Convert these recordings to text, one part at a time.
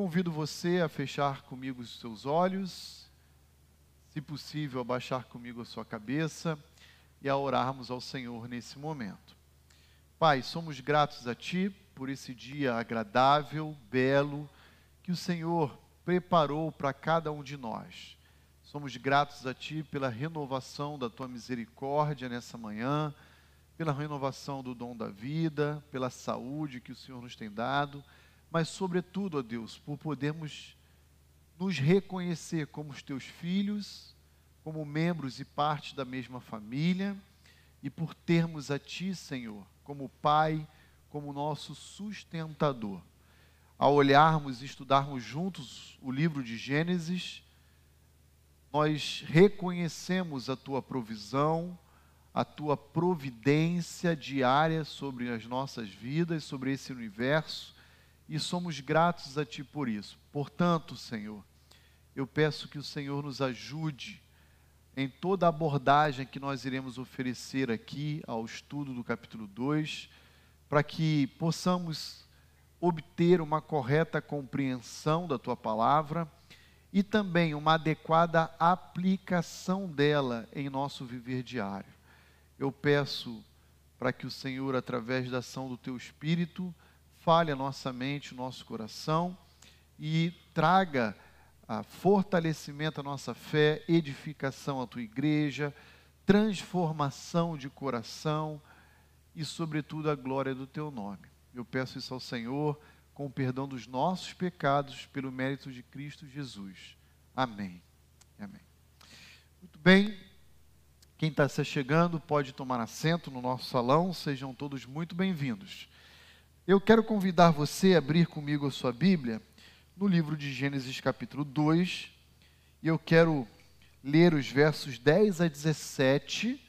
convido você a fechar comigo os seus olhos, se possível, abaixar comigo a sua cabeça e a orarmos ao Senhor nesse momento. Pai, somos gratos a Ti por esse dia agradável, belo, que o Senhor preparou para cada um de nós. Somos gratos a Ti pela renovação da Tua misericórdia nessa manhã, pela renovação do dom da vida, pela saúde que o Senhor nos tem dado, mas, sobretudo, ó Deus, por podermos nos reconhecer como os Teus filhos, como membros e parte da mesma família, e por termos a Ti, Senhor, como Pai, como nosso sustentador. Ao olharmos e estudarmos juntos o livro de Gênesis, nós reconhecemos a Tua provisão, a Tua providência diária sobre as nossas vidas, sobre esse universo, e somos gratos a Ti por isso. Portanto, Senhor, eu peço que o Senhor nos ajude em toda a abordagem que nós iremos oferecer aqui ao estudo do capítulo 2, para que possamos obter uma correta compreensão da tua palavra e também uma adequada aplicação dela em nosso viver diário. Eu peço para que o Senhor, através da ação do teu Espírito, fale a nossa mente, o nosso coração e traga a fortalecimento à nossa fé, edificação à tua igreja, transformação de coração e, sobretudo, a glória do teu nome. Eu peço isso ao Senhor com o perdão dos nossos pecados pelo mérito de Cristo Jesus. Amém. Amém. Muito bem. Quem está se chegando pode tomar assento no nosso salão. Sejam todos muito bem-vindos. Eu quero convidar você a abrir comigo a sua Bíblia no livro de Gênesis, capítulo 2, e eu quero ler os versos 10 a 17,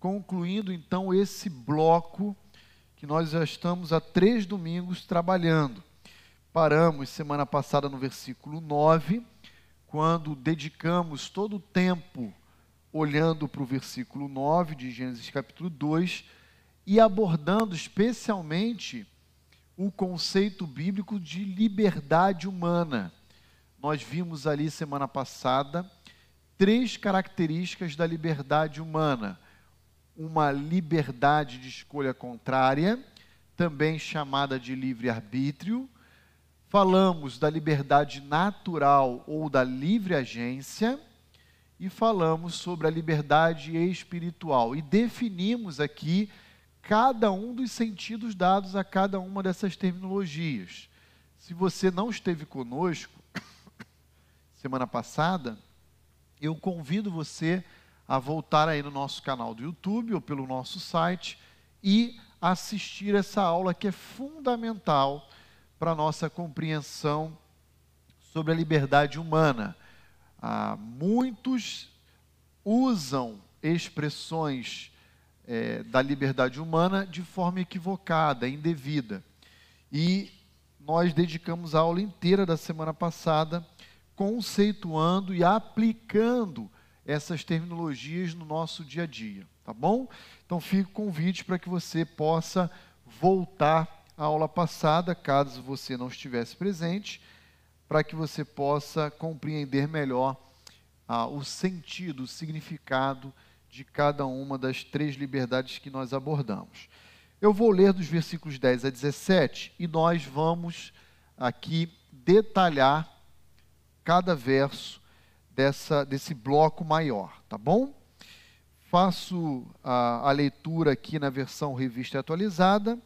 concluindo então esse bloco que nós já estamos há três domingos trabalhando. Paramos semana passada no versículo 9, quando dedicamos todo o tempo olhando para o versículo 9 de Gênesis capítulo 2 e abordando especialmente o conceito bíblico de liberdade humana. Nós vimos ali semana passada três características da liberdade humana: uma liberdade de escolha contrária, também chamada de livre-arbítrio. Falamos da liberdade natural ou da livre agência e falamos sobre a liberdade espiritual e definimos aqui cada um dos sentidos dados a cada uma dessas terminologias. Se você não esteve conosco semana passada, eu convido você a voltar aí no nosso canal do YouTube ou pelo nosso site e assistir essa aula que é fundamental para a nossa compreensão sobre a liberdade humana. Ah, muitos usam expressões é, da liberdade humana de forma equivocada, indevida. E nós dedicamos a aula inteira da semana passada conceituando e aplicando essas terminologias no nosso dia a dia, tá bom? Então fica o convite para que você possa voltar à aula passada, caso você não estivesse presente, para que você possa compreender melhor ah, o sentido, o significado de cada uma das três liberdades que nós abordamos. Eu vou ler dos versículos 10 a 17 e nós vamos aqui detalhar cada verso dessa, desse bloco maior, tá bom? Faço a, a leitura aqui na versão revista atualizada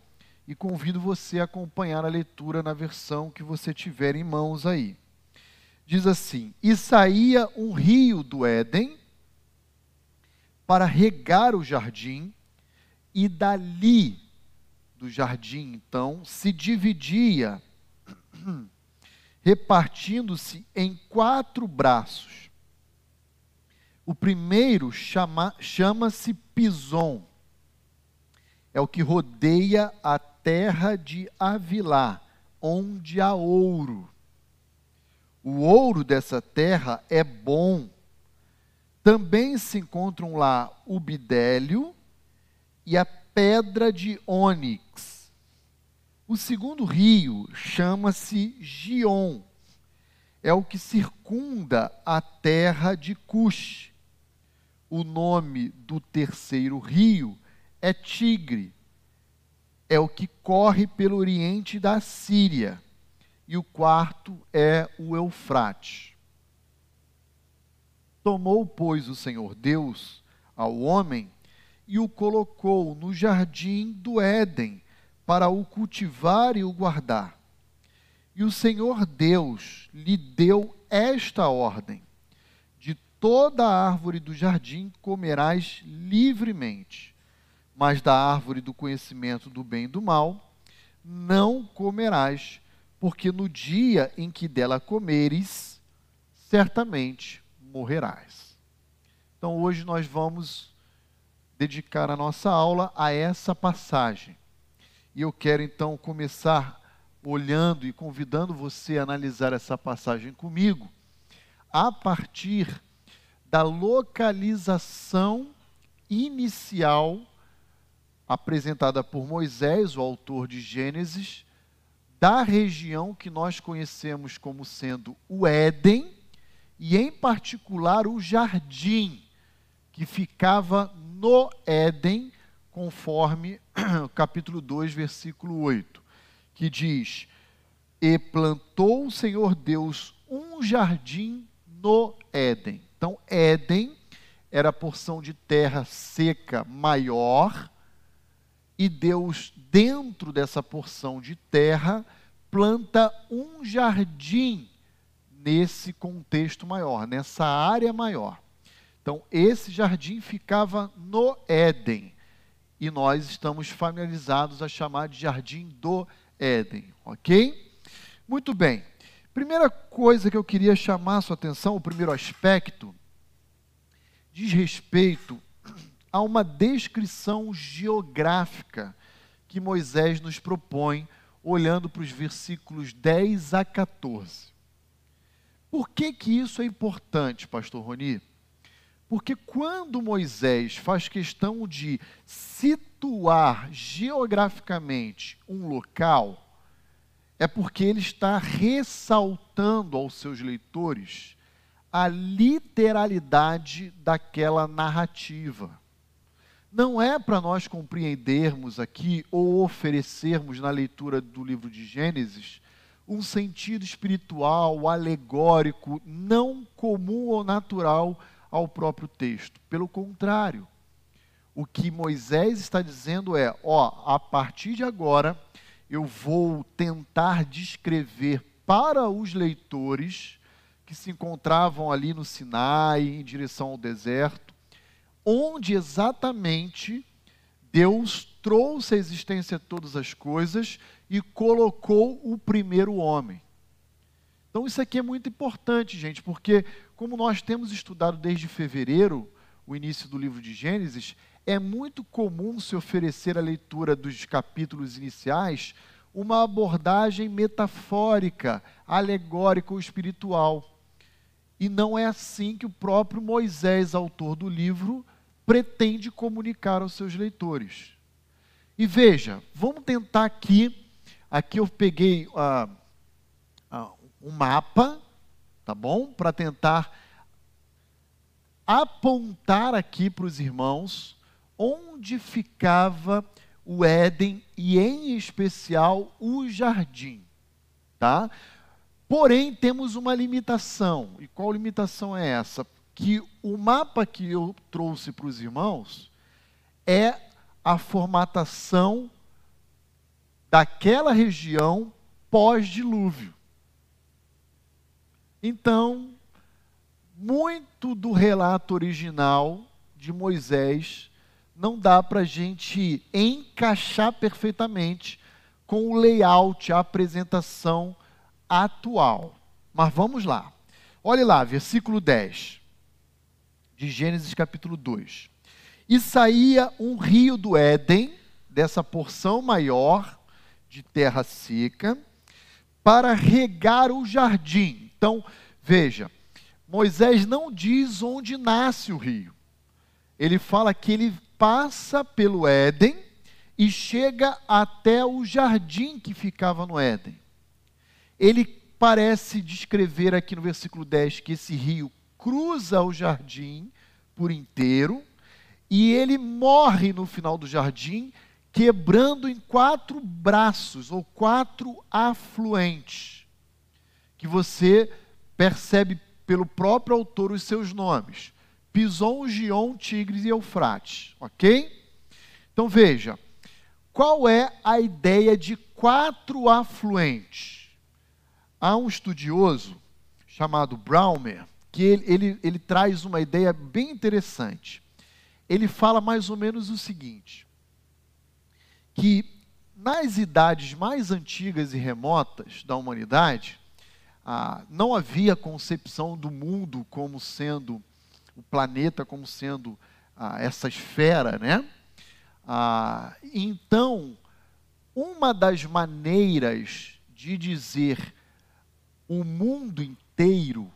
e convido você a acompanhar a leitura na versão que você tiver em mãos aí. Diz assim: E saía um rio do Éden para regar o jardim, e dali do jardim, então, se dividia, repartindo-se em quatro braços. O primeiro chama-se chama Pison, é o que rodeia a terra de Avilá, onde há ouro. O ouro dessa terra é bom também se encontram lá o bidélio e a pedra de ônix. O segundo rio chama-se Gion, é o que circunda a terra de Cush. O nome do terceiro rio é Tigre, é o que corre pelo oriente da Síria. E o quarto é o Eufrates. Tomou, pois, o Senhor Deus ao homem e o colocou no jardim do Éden para o cultivar e o guardar. E o Senhor Deus lhe deu esta ordem: De toda a árvore do jardim comerás livremente, mas da árvore do conhecimento do bem e do mal não comerás, porque no dia em que dela comeres, certamente morrerás. Então hoje nós vamos dedicar a nossa aula a essa passagem. E eu quero então começar olhando e convidando você a analisar essa passagem comigo, a partir da localização inicial apresentada por Moisés, o autor de Gênesis, da região que nós conhecemos como sendo o Éden, e em particular o jardim que ficava no Éden, conforme capítulo 2, versículo 8, que diz: E plantou o Senhor Deus um jardim no Éden. Então, Éden era a porção de terra seca maior, e Deus, dentro dessa porção de terra, planta um jardim nesse contexto maior, nessa área maior. Então, esse jardim ficava no Éden. E nós estamos familiarizados a chamar de jardim do Éden, ok? Muito bem. Primeira coisa que eu queria chamar a sua atenção, o primeiro aspecto, diz respeito a uma descrição geográfica que Moisés nos propõe, olhando para os versículos 10 a 14. Por que, que isso é importante, pastor Roni? Porque quando Moisés faz questão de situar geograficamente um local, é porque ele está ressaltando aos seus leitores a literalidade daquela narrativa. Não é para nós compreendermos aqui ou oferecermos na leitura do livro de Gênesis um sentido espiritual, alegórico, não comum ou natural ao próprio texto. Pelo contrário, o que Moisés está dizendo é: ó, a partir de agora eu vou tentar descrever para os leitores que se encontravam ali no Sinai, em direção ao deserto, onde exatamente Deus trouxe à existência todas as coisas e colocou o primeiro homem. Então, isso aqui é muito importante, gente, porque, como nós temos estudado desde fevereiro, o início do livro de Gênesis, é muito comum se oferecer a leitura dos capítulos iniciais uma abordagem metafórica, alegórica ou espiritual. E não é assim que o próprio Moisés, autor do livro, pretende comunicar aos seus leitores. E veja, vamos tentar aqui Aqui eu peguei uh, uh, um mapa, tá bom? Para tentar apontar aqui para os irmãos onde ficava o Éden e, em especial, o jardim, tá? Porém, temos uma limitação. E qual limitação é essa? Que o mapa que eu trouxe para os irmãos é a formatação daquela região pós-dilúvio. Então, muito do relato original de Moisés não dá para a gente encaixar perfeitamente com o layout, a apresentação atual. Mas vamos lá. Olhe lá, versículo 10 de Gênesis capítulo 2. E saía um rio do Éden, dessa porção maior, de terra seca para regar o jardim. Então, veja, Moisés não diz onde nasce o rio. Ele fala que ele passa pelo Éden e chega até o jardim que ficava no Éden. Ele parece descrever aqui no versículo 10 que esse rio cruza o jardim por inteiro e ele morre no final do jardim, quebrando em quatro braços ou quatro afluentes, que você percebe pelo próprio autor os seus nomes: Pison, Gion, Tigres e Eufrates, ok? Então veja, qual é a ideia de quatro afluentes? Há um estudioso chamado Braumer que ele, ele, ele traz uma ideia bem interessante. Ele fala mais ou menos o seguinte: que nas idades mais antigas e remotas da humanidade, ah, não havia concepção do mundo como sendo o planeta, como sendo ah, essa esfera, né? Ah, então, uma das maneiras de dizer o mundo inteiro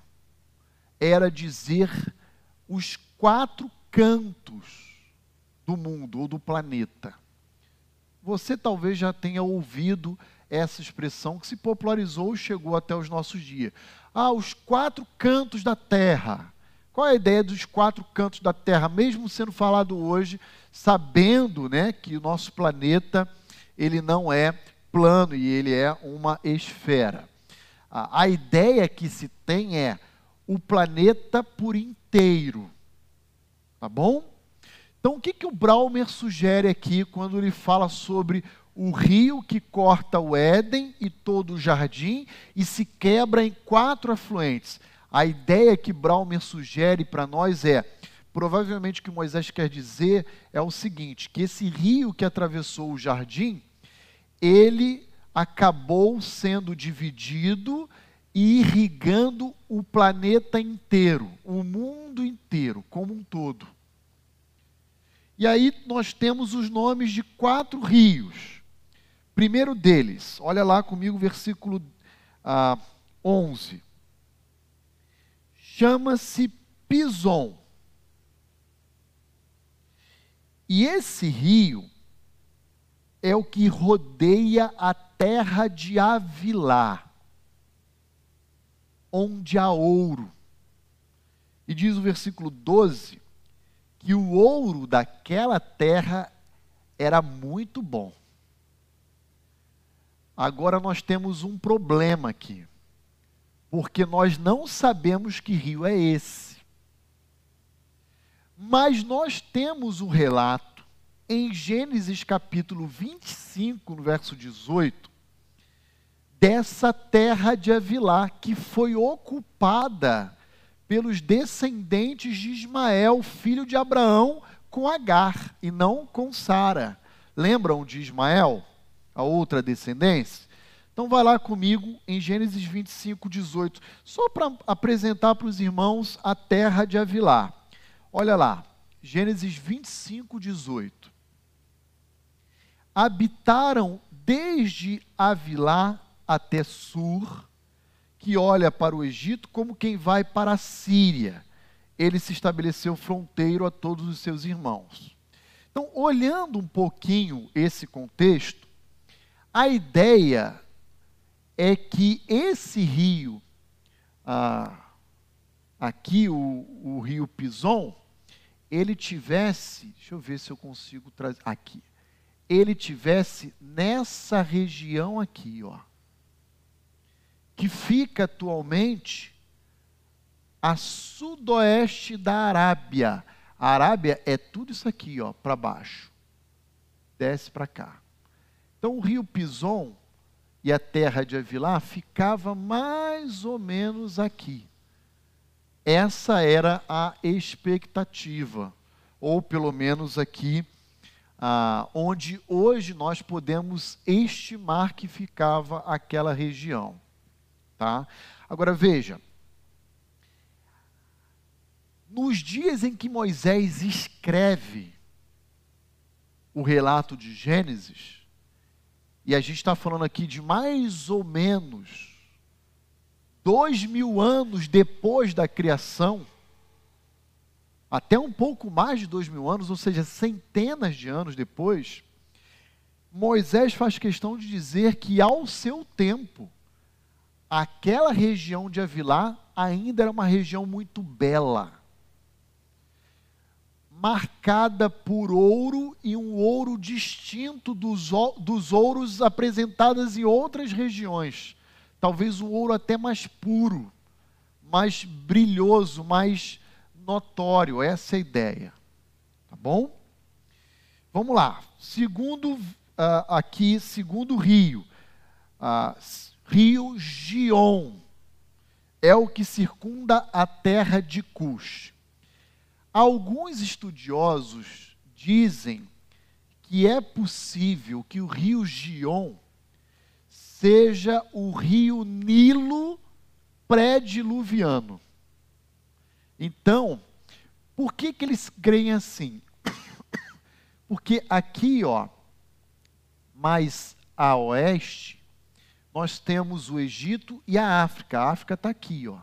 era dizer os quatro cantos do mundo ou do planeta. Você talvez já tenha ouvido essa expressão que se popularizou e chegou até os nossos dias. Ah, os quatro cantos da terra. Qual é a ideia dos quatro cantos da terra, mesmo sendo falado hoje, sabendo, né, que o nosso planeta ele não é plano e ele é uma esfera. A, a ideia que se tem é o planeta por inteiro. Tá bom? Então, o que, que o Braumer sugere aqui quando ele fala sobre o rio que corta o Éden e todo o jardim e se quebra em quatro afluentes. A ideia que Braumer sugere para nós é, provavelmente o que Moisés quer dizer é o seguinte, que esse rio que atravessou o jardim, ele acabou sendo dividido e irrigando o planeta inteiro, o mundo inteiro, como um todo. E aí nós temos os nomes de quatro rios Primeiro deles, olha lá comigo, versículo ah, 11. Chama-se Pison. E esse rio é o que rodeia a terra de Avilá, onde há ouro. E diz o versículo 12 que o ouro daquela terra era muito bom. Agora nós temos um problema aqui, porque nós não sabemos que rio é esse. Mas nós temos um relato em Gênesis capítulo 25, no verso 18, dessa terra de Avilá que foi ocupada pelos descendentes de Ismael, filho de Abraão, com Agar e não com Sara. Lembram de Ismael? a outra descendência? Então vai lá comigo em Gênesis 25, 18, só para apresentar para os irmãos a terra de Avilá. Olha lá, Gênesis 25, 18. Habitaram desde Avilá até Sur, que olha para o Egito como quem vai para a Síria. Ele se estabeleceu fronteiro a todos os seus irmãos. Então, olhando um pouquinho esse contexto, a ideia é que esse rio, ah, aqui o, o rio Pison, ele tivesse, deixa eu ver se eu consigo trazer, aqui, ele tivesse nessa região aqui, ó, que fica atualmente a sudoeste da Arábia. A Arábia é tudo isso aqui, ó, para baixo. Desce para cá. Então o rio Pison e a terra de Avilá ficava mais ou menos aqui. Essa era a expectativa, ou pelo menos aqui, ah, onde hoje nós podemos estimar que ficava aquela região. Tá? Agora veja, nos dias em que Moisés escreve o relato de Gênesis, e a gente está falando aqui de mais ou menos dois mil anos depois da criação, até um pouco mais de dois mil anos, ou seja, centenas de anos depois, Moisés faz questão de dizer que ao seu tempo, aquela região de Avilá ainda era uma região muito bela, marcada por ouro e um ouro distinto dos, dos ouros apresentados em outras regiões. Talvez um ouro até mais puro, mais brilhoso, mais notório. Essa é a ideia. Tá bom? Vamos lá. Segundo, uh, aqui, segundo rio. Uh, rio Gion é o que circunda a terra de Cush. Alguns estudiosos dizem que é possível que o rio Gion seja o rio Nilo pré-diluviano. Então, por que, que eles creem assim? Porque aqui, ó, mais a oeste, nós temos o Egito e a África. A África está aqui, ó.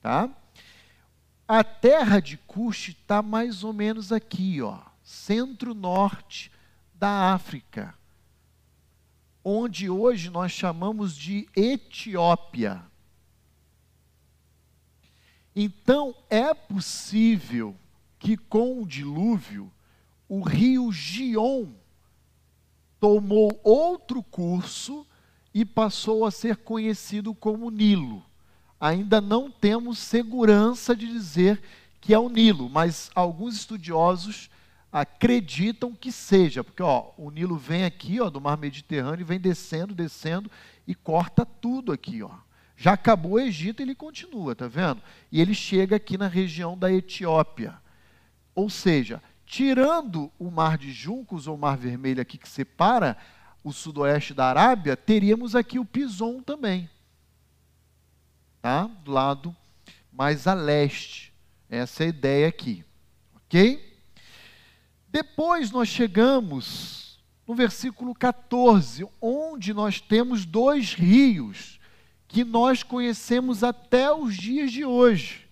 Tá? A terra de Cush está mais ou menos aqui, ó, centro-norte da África, onde hoje nós chamamos de Etiópia. Então, é possível que com o dilúvio, o rio Gion tomou outro curso e passou a ser conhecido como Nilo. Ainda não temos segurança de dizer que é o Nilo, mas alguns estudiosos acreditam que seja, porque ó, o Nilo vem aqui, ó, do Mar Mediterrâneo, vem descendo, descendo e corta tudo aqui, ó. Já acabou o Egito, ele continua, tá vendo? E ele chega aqui na região da Etiópia. Ou seja, tirando o Mar de Juncos ou o Mar Vermelho aqui que separa o sudoeste da Arábia, teríamos aqui o Pison também. Tá? Do lado mais a leste. Essa é a ideia aqui. OK? Depois nós chegamos no versículo 14, onde nós temos dois rios que nós conhecemos até os dias de hoje.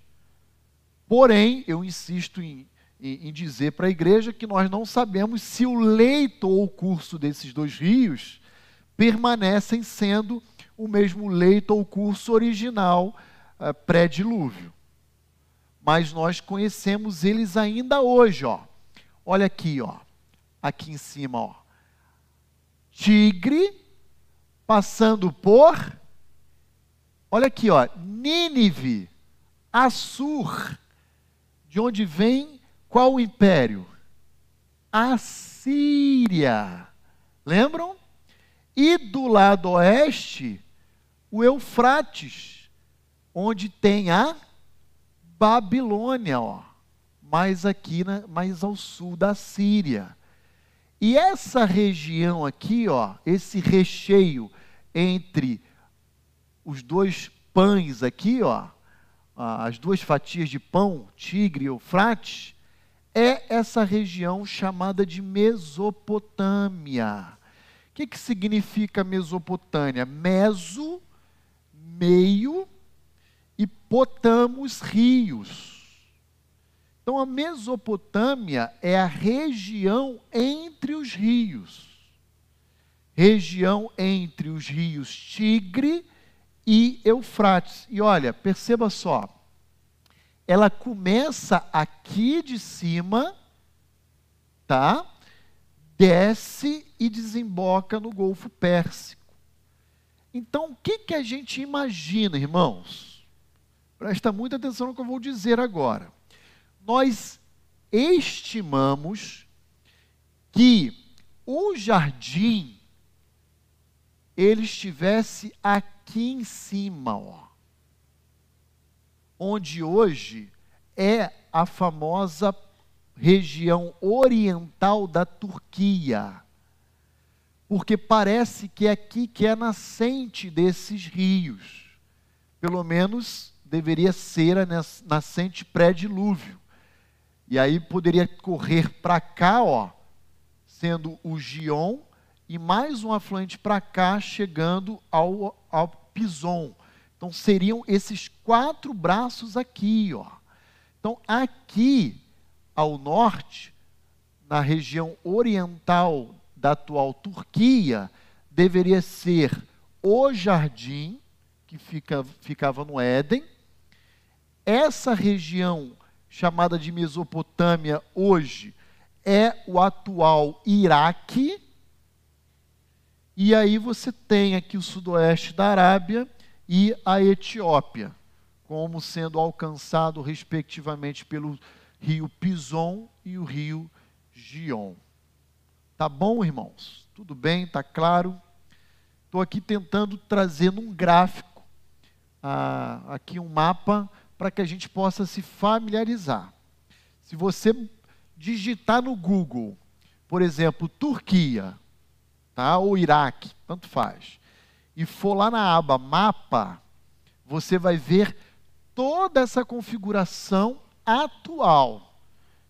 Porém, eu insisto em em, em dizer para a igreja que nós não sabemos se o leito ou o curso desses dois rios permanecem sendo o mesmo leito ou curso original uh, pré-dilúvio. Mas nós conhecemos eles ainda hoje, ó. Olha aqui, ó. Aqui em cima, ó. Tigre passando por Olha aqui, ó, Nínive, Assur, de onde vem qual o império? A Síria. Lembram? E do lado oeste, o Eufrates, onde tem a Babilônia, ó, mais aqui, na, mais ao sul da Síria. E essa região aqui, ó, esse recheio entre os dois pães aqui, ó, as duas fatias de pão, Tigre e Eufrates, é essa região chamada de Mesopotâmia. O que, que significa Mesopotâmia? Meso, meio, e potamos, rios. Então a Mesopotâmia é a região entre os rios. Região entre os rios Tigre e Eufrates. E olha, perceba só, ela começa aqui de cima, tá? Desce e desemboca no Golfo Pérsico. Então, o que, que a gente imagina, irmãos? Presta muita atenção no que eu vou dizer agora. Nós estimamos que o jardim ele estivesse aqui em cima, ó onde hoje é a famosa região oriental da Turquia. Porque parece que é aqui que é a nascente desses rios. Pelo menos deveria ser a nascente pré-dilúvio. E aí poderia correr para cá, ó, sendo o Gion, e mais um afluente para cá, chegando ao, ao Pison. Então seriam esses quatro braços aqui, ó. Então aqui ao norte, na região oriental da atual Turquia, deveria ser o jardim, que fica, ficava no Éden. Essa região chamada de Mesopotâmia hoje é o atual Iraque. E aí você tem aqui o sudoeste da Arábia e a Etiópia, como sendo alcançado respectivamente pelo rio Pison e o rio Gion. Tá bom, irmãos? Tudo bem? Tá claro? Estou aqui tentando trazer num gráfico ah, aqui um mapa para que a gente possa se familiarizar. Se você digitar no Google, por exemplo, Turquia, tá? ou Iraque, tanto faz, e for lá na aba Mapa, você vai ver toda essa configuração atual.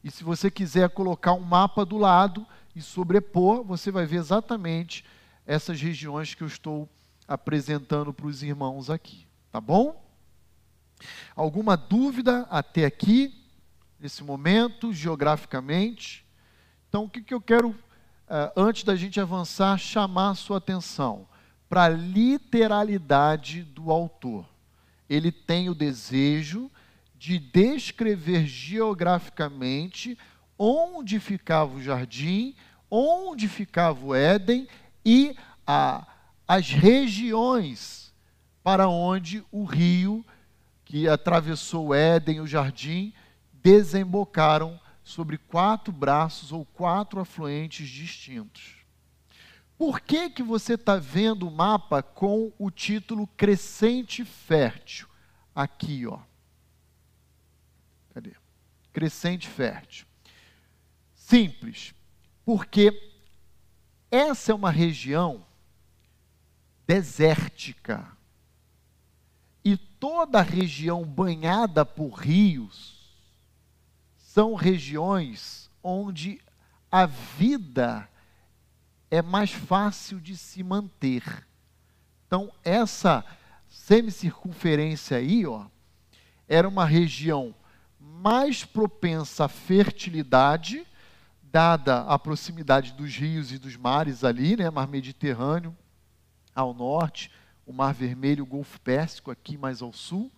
E se você quiser colocar um mapa do lado e sobrepor, você vai ver exatamente essas regiões que eu estou apresentando para os irmãos aqui. Tá bom? Alguma dúvida até aqui, nesse momento, geograficamente? Então, o que, que eu quero, eh, antes da gente avançar, chamar a sua atenção? Para a literalidade do autor. Ele tem o desejo de descrever geograficamente onde ficava o jardim, onde ficava o Éden e a, as regiões para onde o rio que atravessou o Éden e o jardim, desembocaram sobre quatro braços ou quatro afluentes distintos. Por que, que você está vendo o mapa com o título Crescente Fértil? Aqui, ó. Cadê? Crescente Fértil. Simples, porque essa é uma região desértica e toda a região banhada por rios são regiões onde a vida é mais fácil de se manter. Então, essa semicircunferência aí, ó, era uma região mais propensa à fertilidade, dada a proximidade dos rios e dos mares ali, né, mar Mediterrâneo ao norte, o Mar Vermelho, o Golfo Pérsico, aqui mais ao sul,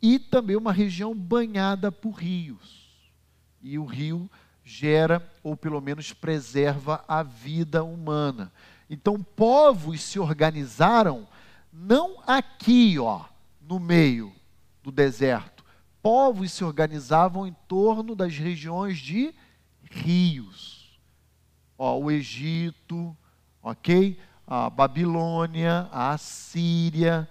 e também uma região banhada por rios. E o rio gera, ou pelo menos preserva, a vida humana. Então, povos se organizaram não aqui, ó, no meio do deserto. Povos se organizavam em torno das regiões de rios. Ó, o Egito, ok? a Babilônia, a Assíria,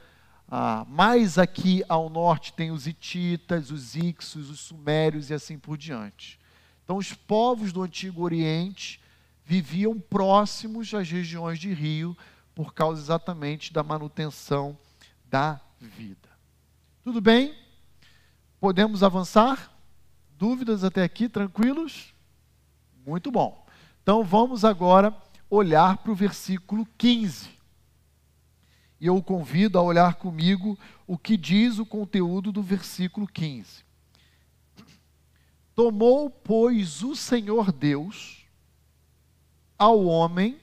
a, mais aqui ao norte tem os hititas, os ixos, os sumérios e assim por diante. Então, os povos do Antigo Oriente viviam próximos às regiões de rio por causa exatamente da manutenção da vida. Tudo bem? Podemos avançar? Dúvidas até aqui? Tranquilos? Muito bom. Então, vamos agora olhar para o versículo 15. E eu o convido a olhar comigo o que diz o conteúdo do versículo 15. Tomou, pois, o Senhor Deus ao homem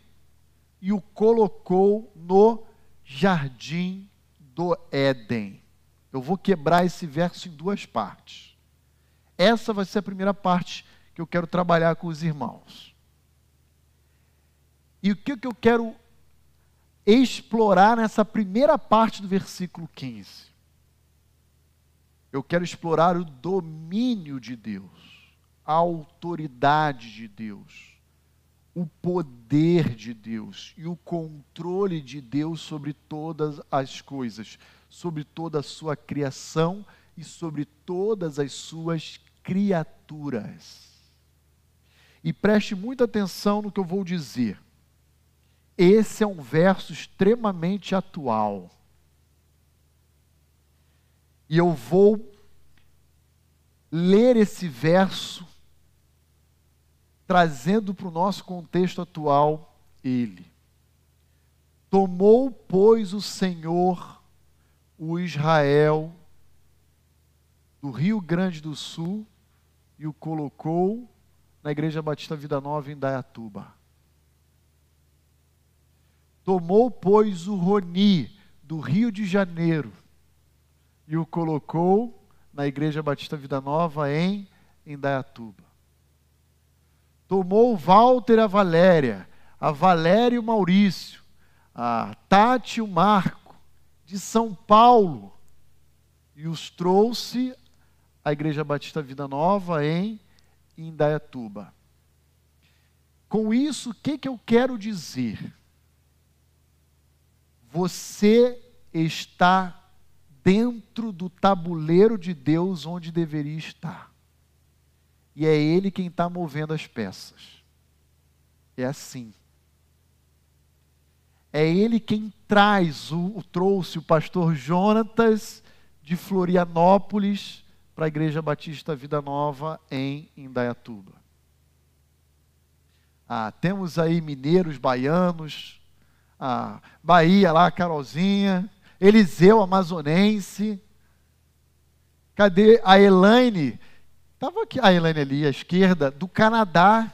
e o colocou no jardim do Éden. Eu vou quebrar esse verso em duas partes. Essa vai ser a primeira parte que eu quero trabalhar com os irmãos. E o que, que eu quero explorar nessa primeira parte do versículo 15? Eu quero explorar o domínio de Deus, a autoridade de Deus, o poder de Deus e o controle de Deus sobre todas as coisas, sobre toda a sua criação e sobre todas as suas criaturas. E preste muita atenção no que eu vou dizer. Esse é um verso extremamente atual. E eu vou ler esse verso trazendo para o nosso contexto atual ele. Tomou, pois, o Senhor o Israel do Rio Grande do Sul e o colocou na Igreja Batista Vida Nova em Dayatuba. Tomou, pois, o Roni do Rio de Janeiro e o colocou na Igreja Batista Vida Nova em Indaiatuba. Tomou Walter a Valéria, a Valéria o Maurício, a Tati o Marco, de São Paulo, e os trouxe à Igreja Batista Vida Nova em Indaiatuba. Com isso, o que, que eu quero dizer? Você está dentro do tabuleiro de Deus onde deveria estar. E é Ele quem está movendo as peças. É assim. É Ele quem traz, o, trouxe o pastor Jonatas de Florianópolis para a Igreja Batista Vida Nova em Indaiatuba. Ah, temos aí mineiros, baianos, a Bahia lá, Carolzinha, Eliseu Amazonense. Cadê a Elaine? Estava aqui a Elaine ali à esquerda, do Canadá,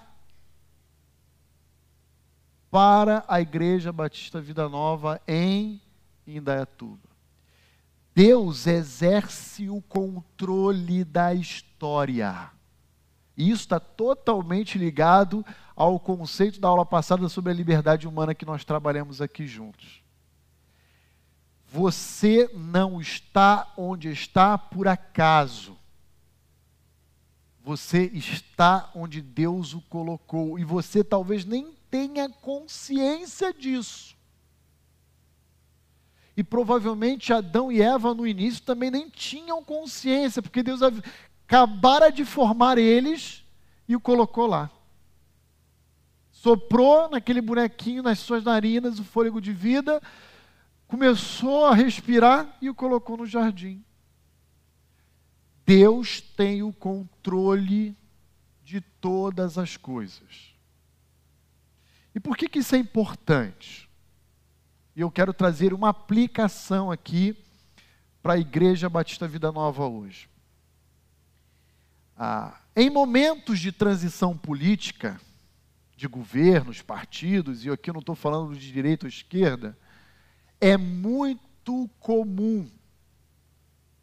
para a Igreja Batista Vida Nova em Indaiatuba. Deus exerce o controle da história. E isso está totalmente ligado ao conceito da aula passada sobre a liberdade humana que nós trabalhamos aqui juntos. Você não está onde está por acaso. Você está onde Deus o colocou. E você talvez nem tenha consciência disso. E provavelmente Adão e Eva no início também nem tinham consciência, porque Deus acabara de formar eles e o colocou lá soprou naquele bonequinho nas suas narinas o fôlego de vida, começou a respirar e o colocou no jardim. Deus tem o controle de todas as coisas. E por que, que isso é importante? E eu quero trazer uma aplicação aqui para a Igreja Batista Vida Nova hoje. Ah, em momentos de transição política, de governos, partidos, e aqui eu não estou falando de direita ou esquerda, é muito comum,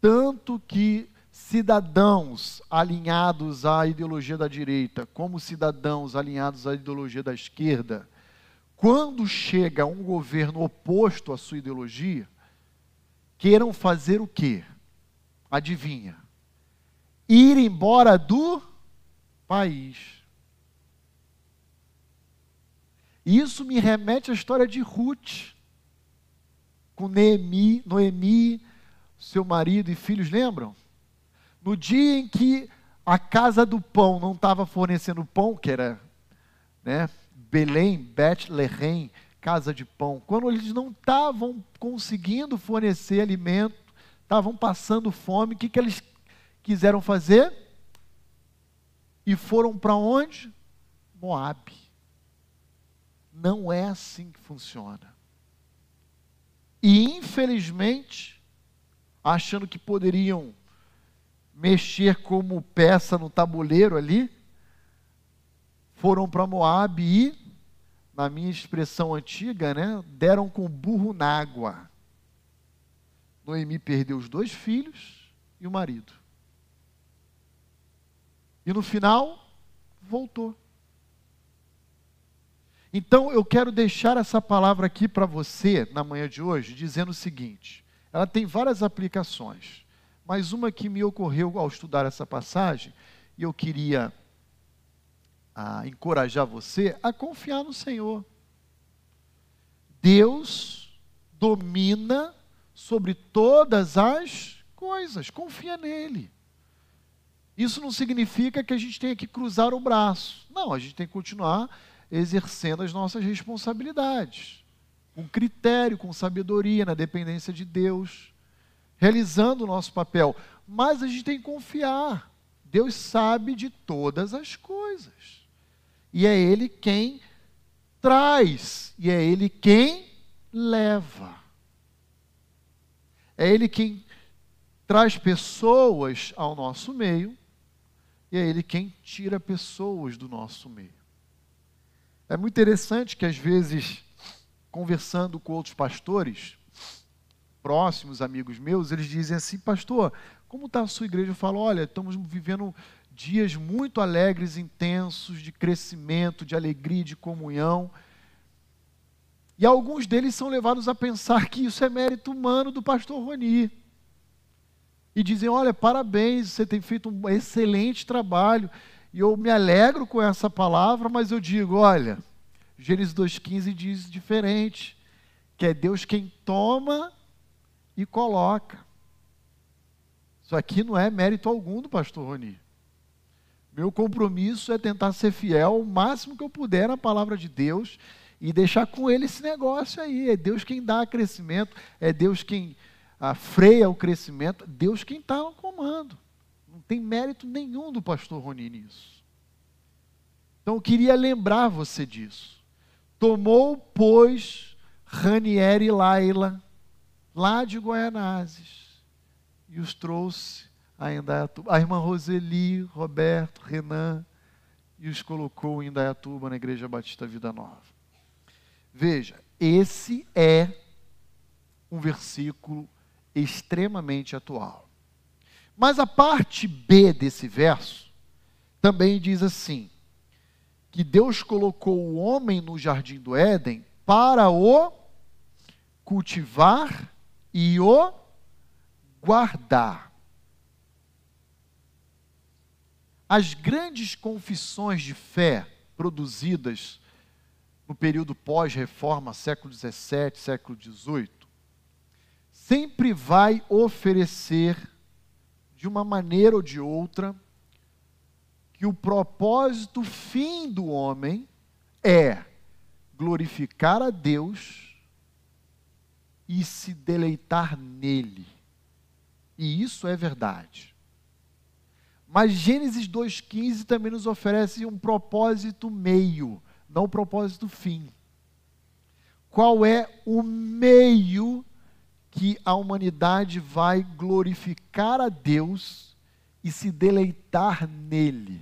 tanto que cidadãos alinhados à ideologia da direita, como cidadãos alinhados à ideologia da esquerda, quando chega um governo oposto à sua ideologia, queiram fazer o quê? Adivinha? Ir embora do país. Isso me remete à história de Ruth, com Noemi, Noemi, seu marido e filhos, lembram? No dia em que a casa do pão não estava fornecendo pão, que era né, Belém, Bethlehem, casa de pão, quando eles não estavam conseguindo fornecer alimento, estavam passando fome, o que, que eles quiseram fazer? E foram para onde? Moabe. Não é assim que funciona. E infelizmente, achando que poderiam mexer como peça no tabuleiro ali, foram para Moab e, na minha expressão antiga, né, deram com burro na água. Noemi perdeu os dois filhos e o marido. E no final, voltou. Então eu quero deixar essa palavra aqui para você na manhã de hoje, dizendo o seguinte: ela tem várias aplicações, mas uma que me ocorreu ao estudar essa passagem, e eu queria ah, encorajar você a confiar no Senhor. Deus domina sobre todas as coisas, confia nele. Isso não significa que a gente tenha que cruzar o braço. Não, a gente tem que continuar exercendo as nossas responsabilidades, com critério, com sabedoria, na dependência de Deus, realizando o nosso papel. Mas a gente tem que confiar. Deus sabe de todas as coisas. E é Ele quem traz, e é Ele quem leva. É Ele quem traz pessoas ao nosso meio, e é Ele quem tira pessoas do nosso meio. É muito interessante que, às vezes, conversando com outros pastores, próximos, amigos meus, eles dizem assim, pastor, como está a sua igreja? Eu falo, olha, estamos vivendo dias muito alegres, intensos, de crescimento, de alegria, de comunhão. E alguns deles são levados a pensar que isso é mérito humano do pastor Roni. E dizem: olha, parabéns, você tem feito um excelente trabalho. E eu me alegro com essa palavra, mas eu digo: olha, Gênesis 2,15 diz diferente, que é Deus quem toma e coloca. Isso aqui não é mérito algum do pastor Roni. Meu compromisso é tentar ser fiel o máximo que eu puder na palavra de Deus e deixar com ele esse negócio aí. É Deus quem dá crescimento, é Deus quem ah, freia o crescimento, Deus quem está no comando. Não tem mérito nenhum do pastor Roni nisso. Então eu queria lembrar você disso. Tomou, pois, Ranieri Laila, lá de Goianazes, e os trouxe a Indaiatuba. A irmã Roseli, Roberto, Renan, e os colocou em Indaiatuba, na Igreja Batista Vida Nova. Veja, esse é um versículo extremamente atual. Mas a parte B desse verso também diz assim: que Deus colocou o homem no jardim do Éden para o cultivar e o guardar. As grandes confissões de fé produzidas no período pós-reforma, século XVII, século XVIII, sempre vai oferecer, de uma maneira ou de outra, que o propósito fim do homem é glorificar a Deus e se deleitar nele. E isso é verdade. Mas Gênesis 2,15 também nos oferece um propósito meio, não o propósito fim. Qual é o meio que a humanidade vai glorificar a Deus e se deleitar nele?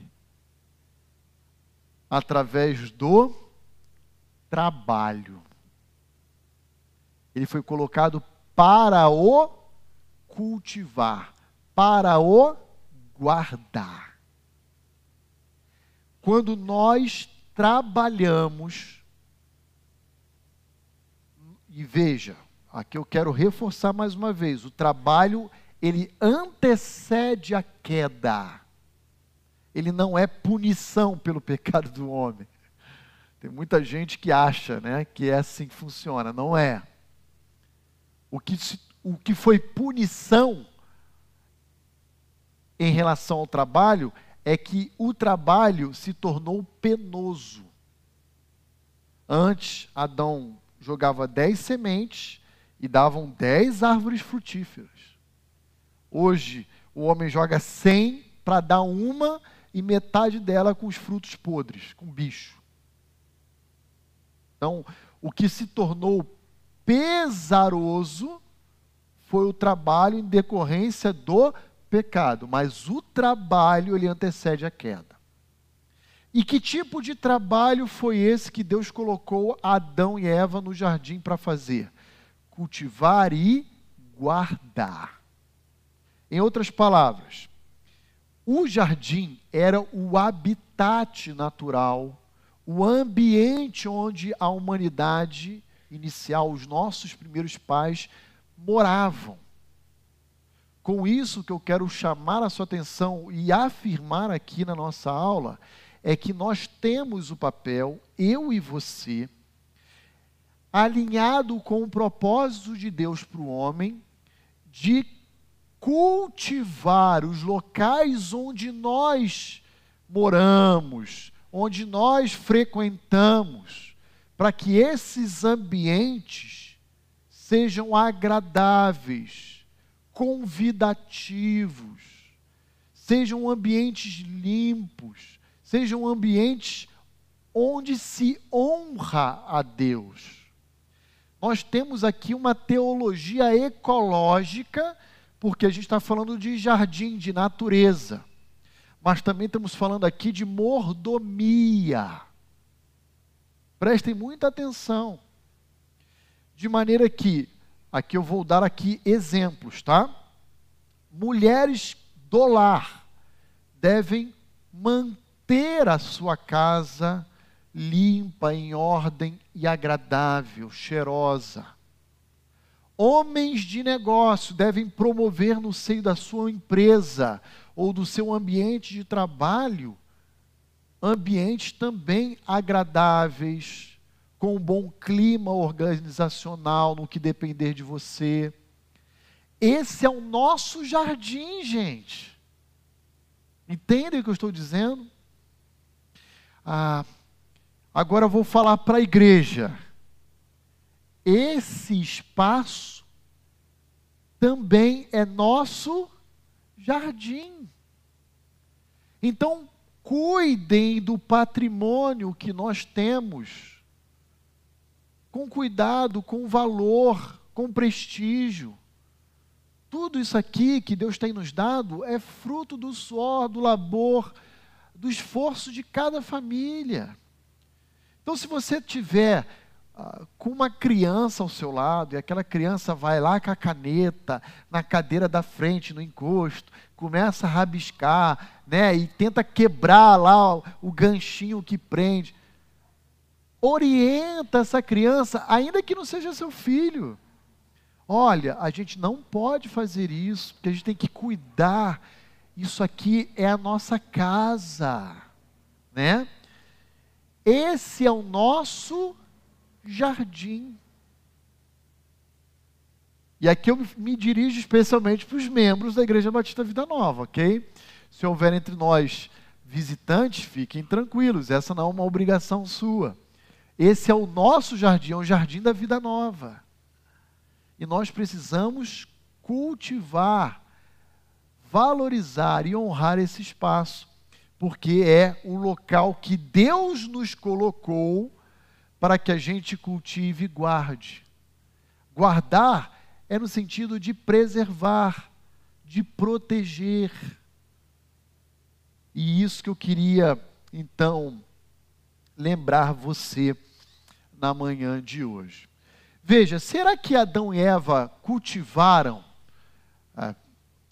Através do trabalho. Ele foi colocado para o cultivar, para o guardar. Quando nós trabalhamos, e veja, aqui eu quero reforçar mais uma vez, o trabalho ele antecede a queda. Ele não é punição pelo pecado do homem. Tem muita gente que acha, né, que é assim que funciona, não é. O que, se, o que foi punição em relação ao trabalho é que o trabalho se tornou penoso. Antes, Adão jogava dez sementes e davam dez árvores frutíferas. Hoje, o homem joga cem para dar uma e metade dela com os frutos podres, com bicho. Então, o que se tornou pesaroso foi o trabalho em decorrência do pecado, mas o trabalho ele antecede a queda. E que tipo de trabalho foi esse que Deus colocou Adão e Eva no jardim para fazer? Cultivar e guardar. Em outras palavras, o jardim era o habitat natural, o ambiente onde a humanidade inicial, os nossos primeiros pais, moravam. Com isso que eu quero chamar a sua atenção e afirmar aqui na nossa aula é que nós temos o papel, eu e você, alinhado com o propósito de Deus para o homem, de cultivar os locais onde nós moramos, onde nós frequentamos, para que esses ambientes sejam agradáveis, convidativos, sejam ambientes limpos, sejam ambientes onde se honra a Deus. Nós temos aqui uma teologia ecológica, porque a gente está falando de jardim, de natureza, mas também estamos falando aqui de mordomia. Prestem muita atenção. De maneira que aqui eu vou dar aqui exemplos, tá? Mulheres do lar devem manter a sua casa limpa, em ordem e agradável, cheirosa. Homens de negócio devem promover no seio da sua empresa ou do seu ambiente de trabalho ambientes também agradáveis, com um bom clima organizacional no que depender de você. Esse é o nosso jardim, gente. Entendem o que eu estou dizendo? Ah, agora eu vou falar para a igreja. Esse espaço também é nosso jardim. Então, cuidem do patrimônio que nós temos, com cuidado, com valor, com prestígio. Tudo isso aqui que Deus tem nos dado é fruto do suor, do labor, do esforço de cada família. Então, se você tiver com uma criança ao seu lado e aquela criança vai lá com a caneta na cadeira da frente, no encosto, começa a rabiscar, né, e tenta quebrar lá o ganchinho que prende. Orienta essa criança, ainda que não seja seu filho. Olha, a gente não pode fazer isso, porque a gente tem que cuidar. Isso aqui é a nossa casa, né? Esse é o nosso jardim. E aqui eu me dirijo especialmente para os membros da Igreja Batista Vida Nova, ok? Se houver entre nós visitantes, fiquem tranquilos, essa não é uma obrigação sua. Esse é o nosso jardim, é o jardim da vida nova. E nós precisamos cultivar, valorizar e honrar esse espaço, porque é o local que Deus nos colocou para que a gente cultive e guarde. Guardar é no sentido de preservar, de proteger. E isso que eu queria, então, lembrar você na manhã de hoje. Veja, será que Adão e Eva cultivaram, é,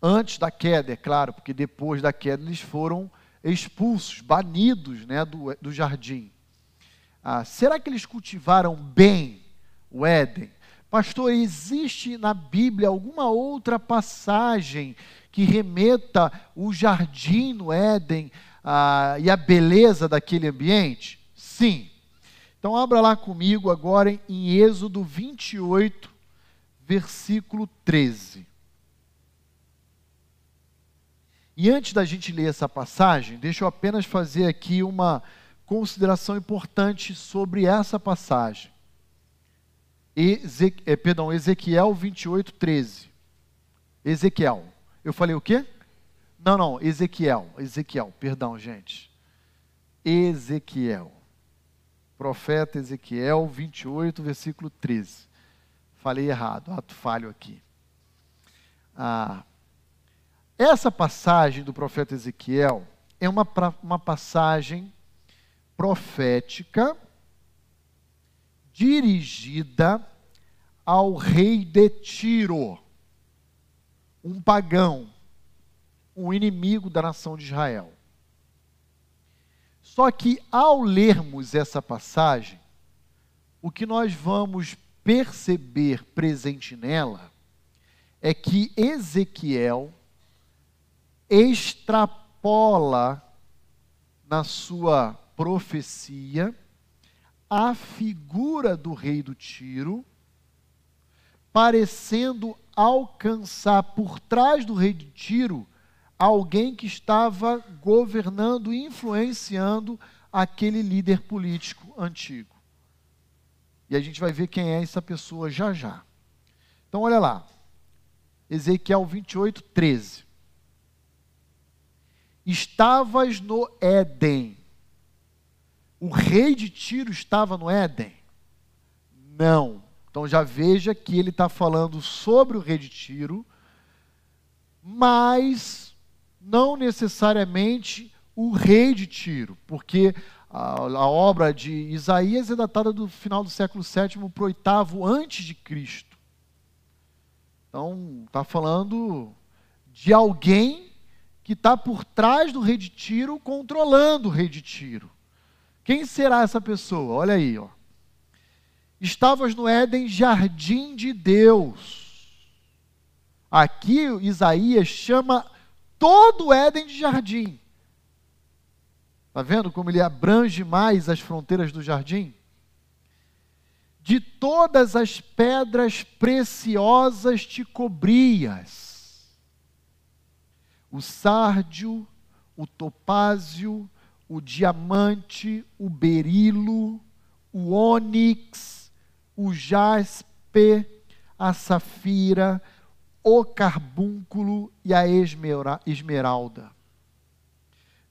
antes da queda, é claro, porque depois da queda eles foram expulsos, banidos né, do, do jardim. Ah, será que eles cultivaram bem o Éden? Pastor, existe na Bíblia alguma outra passagem que remeta o jardim no Éden ah, e a beleza daquele ambiente? Sim. Então, abra lá comigo agora em Êxodo 28, versículo 13. E antes da gente ler essa passagem, deixa eu apenas fazer aqui uma consideração importante sobre essa passagem. Eze, é, perdão, Ezequiel 28, 13. Ezequiel. Eu falei o quê? Não, não, Ezequiel. Ezequiel, perdão, gente. Ezequiel. Profeta Ezequiel 28, versículo 13. Falei errado, ato falho aqui. Ah, essa passagem do profeta Ezequiel é uma, uma passagem profética dirigida ao rei de Tiro, um pagão, um inimigo da nação de Israel. Só que ao lermos essa passagem, o que nós vamos perceber presente nela é que Ezequiel extrapola na sua profecia a figura do rei do Tiro, parecendo alcançar por trás do rei de Tiro alguém que estava governando e influenciando aquele líder político antigo. E a gente vai ver quem é essa pessoa já já. Então, olha lá. Ezequiel 28, 13. Estavas no Éden o rei de Tiro estava no Éden? Não. Então já veja que ele está falando sobre o rei de Tiro, mas não necessariamente o rei de Tiro, porque a, a obra de Isaías é datada do final do século VII para o oitavo antes de Cristo. Então, está falando de alguém que está por trás do rei de Tiro, controlando o rei de Tiro. Quem será essa pessoa? Olha aí, ó. Estavas no Éden, jardim de Deus. Aqui Isaías chama todo o Éden de jardim. Está vendo como ele abrange mais as fronteiras do jardim? De todas as pedras preciosas te cobrias. O sárdio, o topázio, o diamante, o berilo, o ônix, o jaspe, a safira, o carbúnculo e a esmeralda.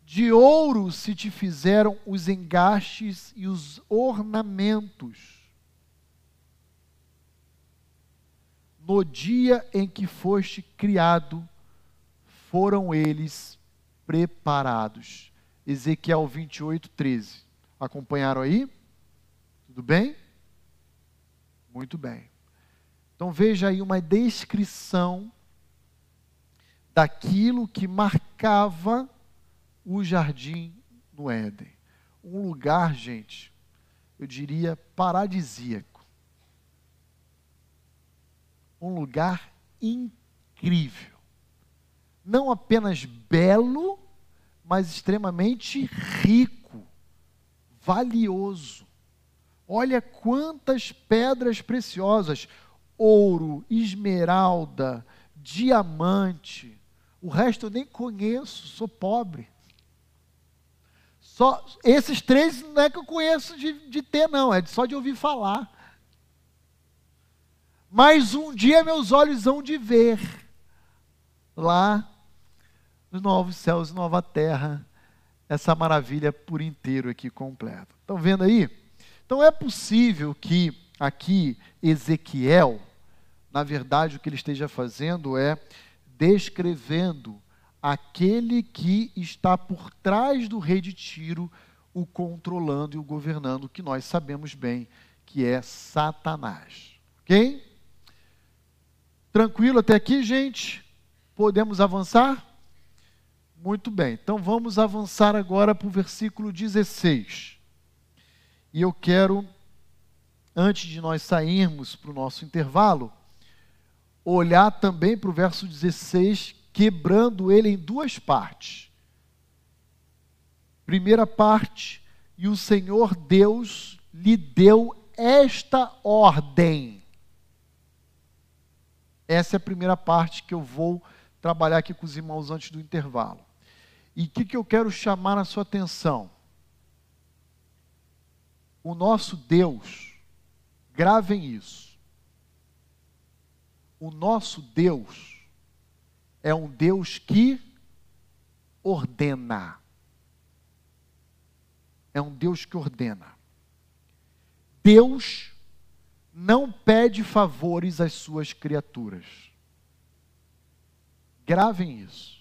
De ouro se te fizeram os engastes e os ornamentos. No dia em que foste criado, foram eles preparados. Ezequiel 28, 13. Acompanharam aí? Tudo bem? Muito bem. Então veja aí uma descrição daquilo que marcava o jardim no Éden. Um lugar, gente, eu diria paradisíaco. Um lugar incrível. Não apenas belo, mas extremamente rico, valioso. Olha quantas pedras preciosas: ouro, esmeralda, diamante. O resto eu nem conheço, sou pobre. Só, esses três não é que eu conheço de, de ter, não, é só de ouvir falar. Mas um dia meus olhos hão de ver lá nos novos céus e nova terra essa maravilha por inteiro aqui completa. Estão vendo aí? Então é possível que aqui Ezequiel, na verdade, o que ele esteja fazendo é descrevendo aquele que está por trás do rei de Tiro, o controlando e o governando, que nós sabemos bem que é Satanás. Ok? Tranquilo até aqui, gente? Podemos avançar? Muito bem, então vamos avançar agora para o versículo 16. E eu quero, antes de nós sairmos para o nosso intervalo, olhar também para o verso 16, quebrando ele em duas partes. Primeira parte, e o Senhor Deus lhe deu esta ordem. Essa é a primeira parte que eu vou trabalhar aqui com os irmãos antes do intervalo. E o que, que eu quero chamar a sua atenção? O nosso Deus, gravem isso. O nosso Deus é um Deus que ordena. É um Deus que ordena. Deus não pede favores às suas criaturas. Gravem isso.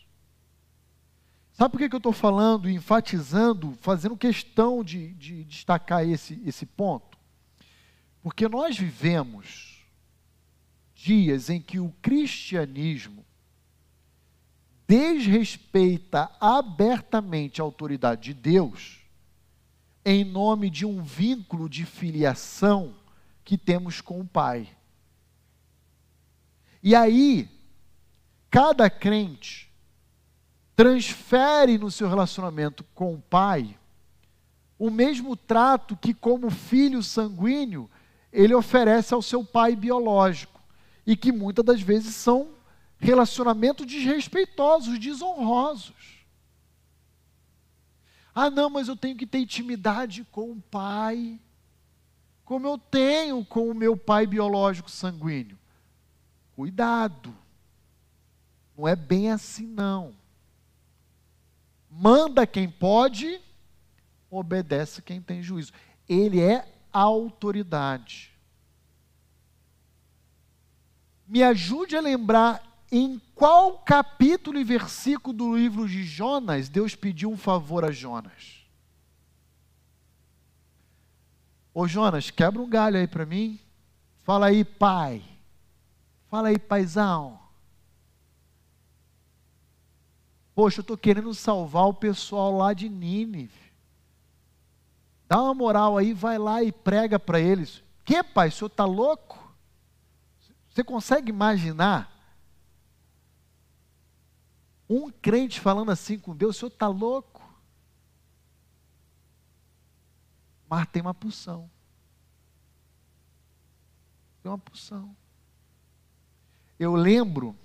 Sabe por que eu estou falando, enfatizando, fazendo questão de, de destacar esse, esse ponto? Porque nós vivemos dias em que o cristianismo desrespeita abertamente a autoridade de Deus em nome de um vínculo de filiação que temos com o Pai. E aí, cada crente transfere no seu relacionamento com o Pai o mesmo trato que, como filho sanguíneo, ele oferece ao seu pai biológico e que muitas das vezes são relacionamentos desrespeitosos, desonrosos. Ah, não, mas eu tenho que ter intimidade com o pai, como eu tenho com o meu pai biológico sanguíneo. Cuidado, não é bem assim, não. Manda quem pode, obedece quem tem juízo. Ele é autoridade. Me ajude a lembrar em qual capítulo e versículo do livro de Jonas Deus pediu um favor a Jonas? Ô Jonas, quebra um galho aí para mim. Fala aí, pai. Fala aí, paizão. Poxa, eu estou querendo salvar o pessoal lá de Nínive. Dá uma moral aí, vai lá e prega para eles. Que, pai, o senhor está louco? Você consegue imaginar um crente falando assim com Deus, o senhor está louco? Mas tem uma pulsão. Tem uma pulsão. Eu lembro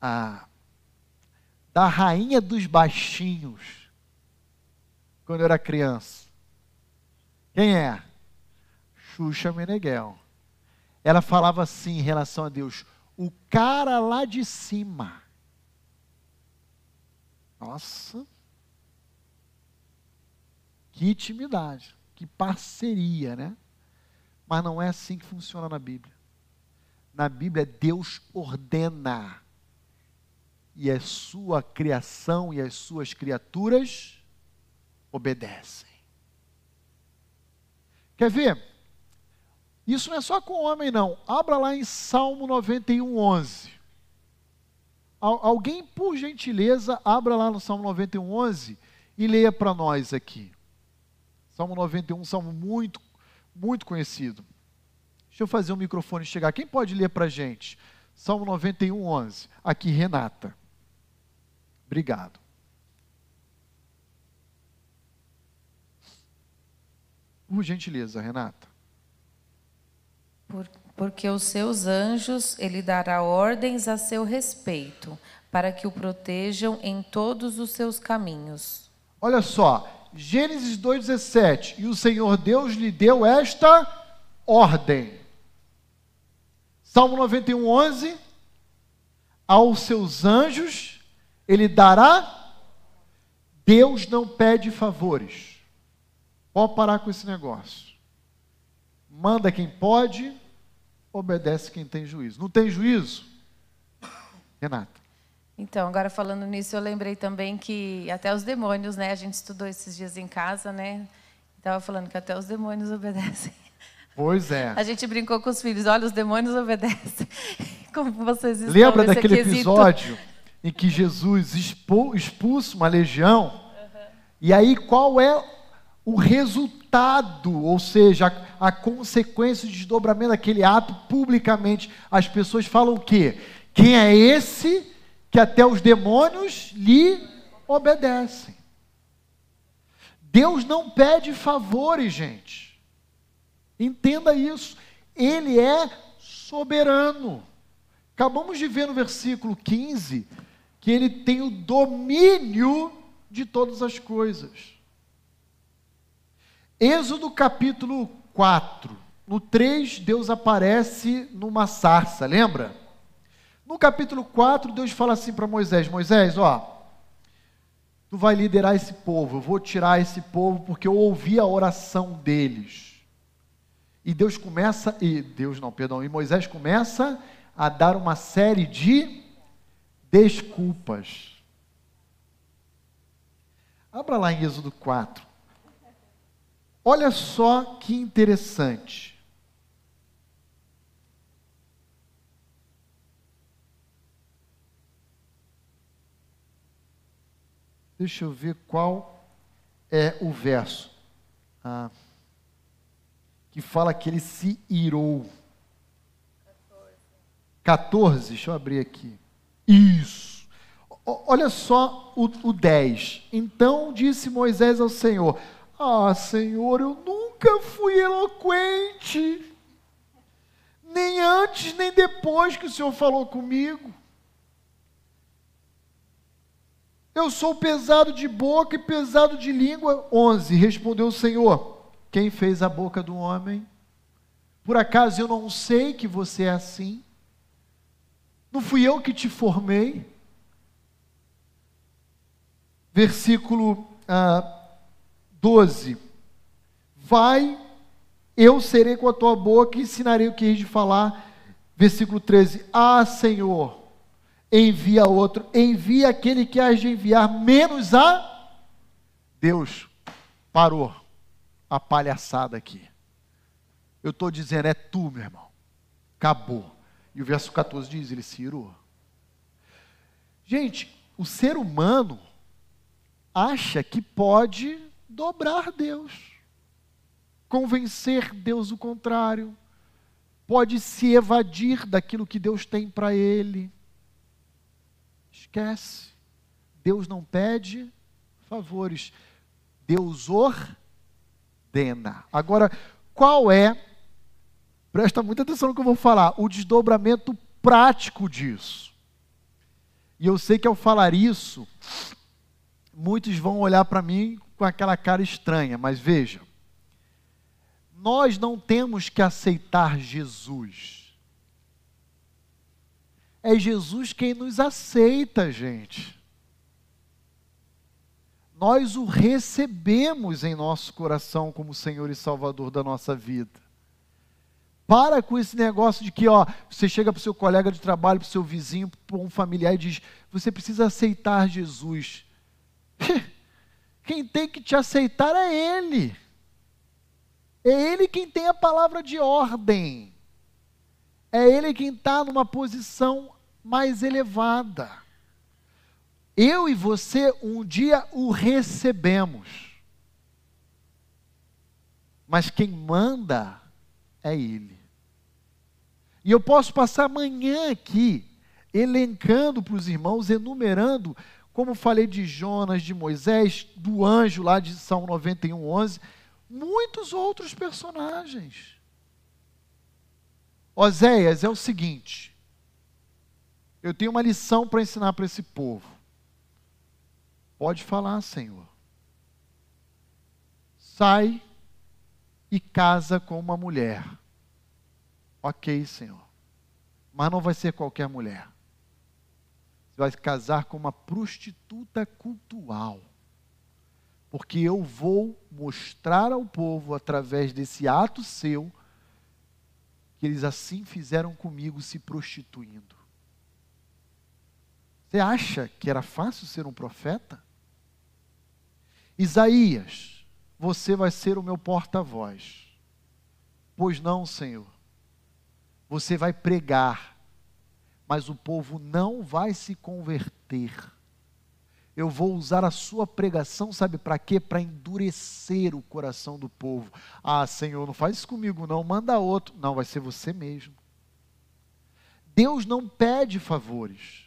a, da rainha dos baixinhos, quando eu era criança. Quem é? Xuxa Meneghel. Ela falava assim em relação a Deus: o cara lá de cima. Nossa. Que intimidade, que parceria, né? Mas não é assim que funciona na Bíblia. Na Bíblia, Deus ordena. E a sua criação e as suas criaturas obedecem. Quer ver? Isso não é só com o homem, não. Abra lá em Salmo 91, 11. Alguém, por gentileza, abra lá no Salmo 91, 11 e leia para nós aqui. Salmo 91, salmo muito, muito conhecido. Deixa eu fazer o microfone chegar. Quem pode ler para a gente? Salmo 91, 11. Aqui, Renata. Obrigado. Por gentileza, Renata. Por, porque os seus anjos ele dará ordens a seu respeito, para que o protejam em todos os seus caminhos. Olha só, Gênesis 2,17. E o Senhor Deus lhe deu esta ordem. Salmo 91, 11. Aos seus anjos ele dará. Deus não pede favores. Pode parar com esse negócio. Manda quem pode, obedece quem tem juízo. Não tem juízo? Renata. Então, agora falando nisso, eu lembrei também que até os demônios, né? A gente estudou esses dias em casa, né? Estava falando que até os demônios obedecem. Pois é. A gente brincou com os filhos, olha, os demônios obedecem. Como vocês estão Lembra daquele quesito? episódio em que Jesus expulsa uma legião? Uhum. E aí qual é o resultado, ou seja, a, a consequência de desdobramento daquele ato publicamente? As pessoas falam o quê? Quem é esse que até os demônios lhe obedecem. Deus não pede favores, gente. Entenda isso. Ele é soberano. Acabamos de ver no versículo 15 que ele tem o domínio de todas as coisas. Êxodo capítulo 4. No 3, Deus aparece numa sarça, lembra? No capítulo 4, Deus fala assim para Moisés: Moisés, ó, tu vai liderar esse povo, eu vou tirar esse povo porque eu ouvi a oração deles. E Deus começa, e Deus não, perdão, e Moisés começa a dar uma série de desculpas. Abra lá em Êxodo 4. Olha só que interessante. Deixa eu ver qual é o verso. Ah, que fala que ele se irou. 14, deixa eu abrir aqui. Isso. Olha só o, o 10. Então disse Moisés ao Senhor: Ah, Senhor, eu nunca fui eloquente, nem antes nem depois que o Senhor falou comigo. Eu sou pesado de boca e pesado de língua. 11. Respondeu o Senhor: Quem fez a boca do homem? Por acaso eu não sei que você é assim? Não fui eu que te formei? Versículo ah, 12: Vai, eu serei com a tua boca e ensinarei o que hei de falar. Versículo 13: Ah, Senhor, envia outro, envia aquele que há de enviar, menos a Deus. Parou a palhaçada aqui. Eu estou dizendo, é tu, meu irmão. Acabou. E o verso 14 diz: ele se irou. Gente, o ser humano acha que pode dobrar Deus, convencer Deus o contrário, pode se evadir daquilo que Deus tem para ele. Esquece. Deus não pede favores, Deus ordena. Agora, qual é, presta muita atenção no que eu vou falar, o desdobramento prático disso? E eu sei que ao falar isso, muitos vão olhar para mim com aquela cara estranha, mas veja, nós não temos que aceitar Jesus. É Jesus quem nos aceita, gente. Nós o recebemos em nosso coração como Senhor e Salvador da nossa vida. Para com esse negócio de que, ó, você chega para o seu colega de trabalho, para o seu vizinho, para um familiar e diz: você precisa aceitar Jesus. Quem tem que te aceitar é Ele. É Ele quem tem a palavra de ordem. É Ele quem está numa posição mais elevada. Eu e você um dia o recebemos. Mas quem manda é Ele. E eu posso passar amanhã aqui, elencando para os irmãos, enumerando, como falei de Jonas, de Moisés, do anjo lá de Salmo 91, 11, muitos outros personagens. Oséias é o seguinte: eu tenho uma lição para ensinar para esse povo. Pode falar, Senhor. Sai e casa com uma mulher Ok, Senhor. Mas não vai ser qualquer mulher. Você vai casar com uma prostituta cultural. Porque eu vou mostrar ao povo, através desse ato seu, que eles assim fizeram comigo, se prostituindo. Você acha que era fácil ser um profeta? Isaías, você vai ser o meu porta-voz. Pois não, Senhor. Você vai pregar, mas o povo não vai se converter. Eu vou usar a sua pregação, sabe para quê? Para endurecer o coração do povo. Ah, Senhor, não faz isso comigo, não, manda outro. Não, vai ser você mesmo. Deus não pede favores.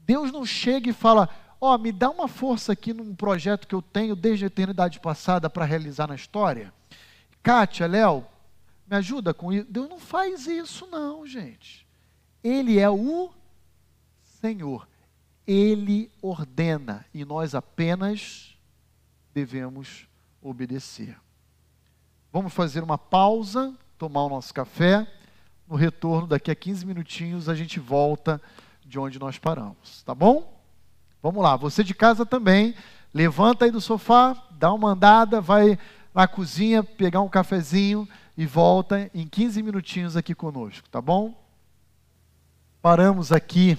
Deus não chega e fala: Ó, oh, me dá uma força aqui num projeto que eu tenho desde a eternidade passada para realizar na história. Kátia, Léo, me ajuda com isso. Deus não faz isso, não, gente. Ele é o Senhor. Ele ordena e nós apenas devemos obedecer. Vamos fazer uma pausa, tomar o nosso café. No retorno, daqui a 15 minutinhos, a gente volta de onde nós paramos, tá bom? Vamos lá, você de casa também, levanta aí do sofá, dá uma andada, vai na cozinha pegar um cafezinho e volta em 15 minutinhos aqui conosco, tá bom? Paramos aqui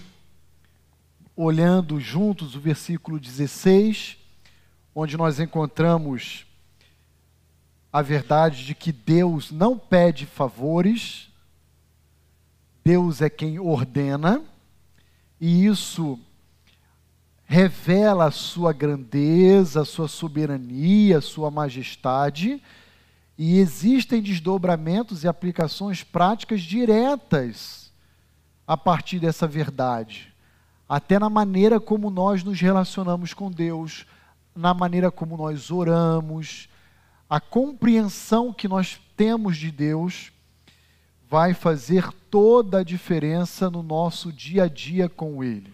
olhando juntos o versículo 16, onde nós encontramos a verdade de que Deus não pede favores, Deus é quem ordena, e isso revela a sua grandeza, a sua soberania, a sua majestade e existem desdobramentos e aplicações práticas diretas a partir dessa verdade. Até na maneira como nós nos relacionamos com Deus, na maneira como nós oramos, a compreensão que nós temos de Deus vai fazer toda a diferença no nosso dia a dia com Ele.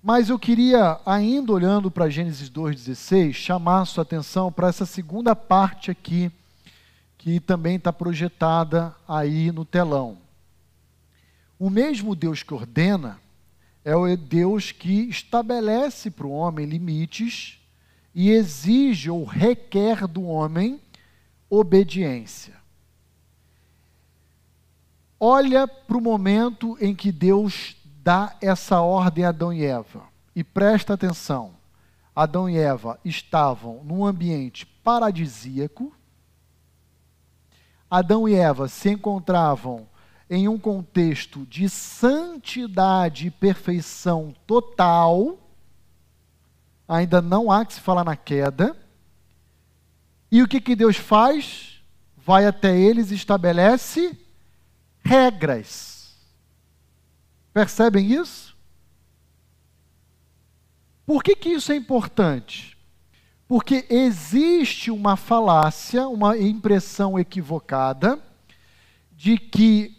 Mas eu queria, ainda olhando para Gênesis 2,16, chamar sua atenção para essa segunda parte aqui que também está projetada aí no telão. O mesmo Deus que ordena é o Deus que estabelece para o homem limites e exige ou requer do homem obediência. Olha para o momento em que Deus dá essa ordem a Adão e Eva e presta atenção. Adão e Eva estavam num ambiente paradisíaco, Adão e Eva se encontravam em um contexto de santidade e perfeição total, ainda não há que se falar na queda. E o que, que Deus faz? Vai até eles e estabelece regras. Percebem isso? Por que, que isso é importante? Porque existe uma falácia, uma impressão equivocada de que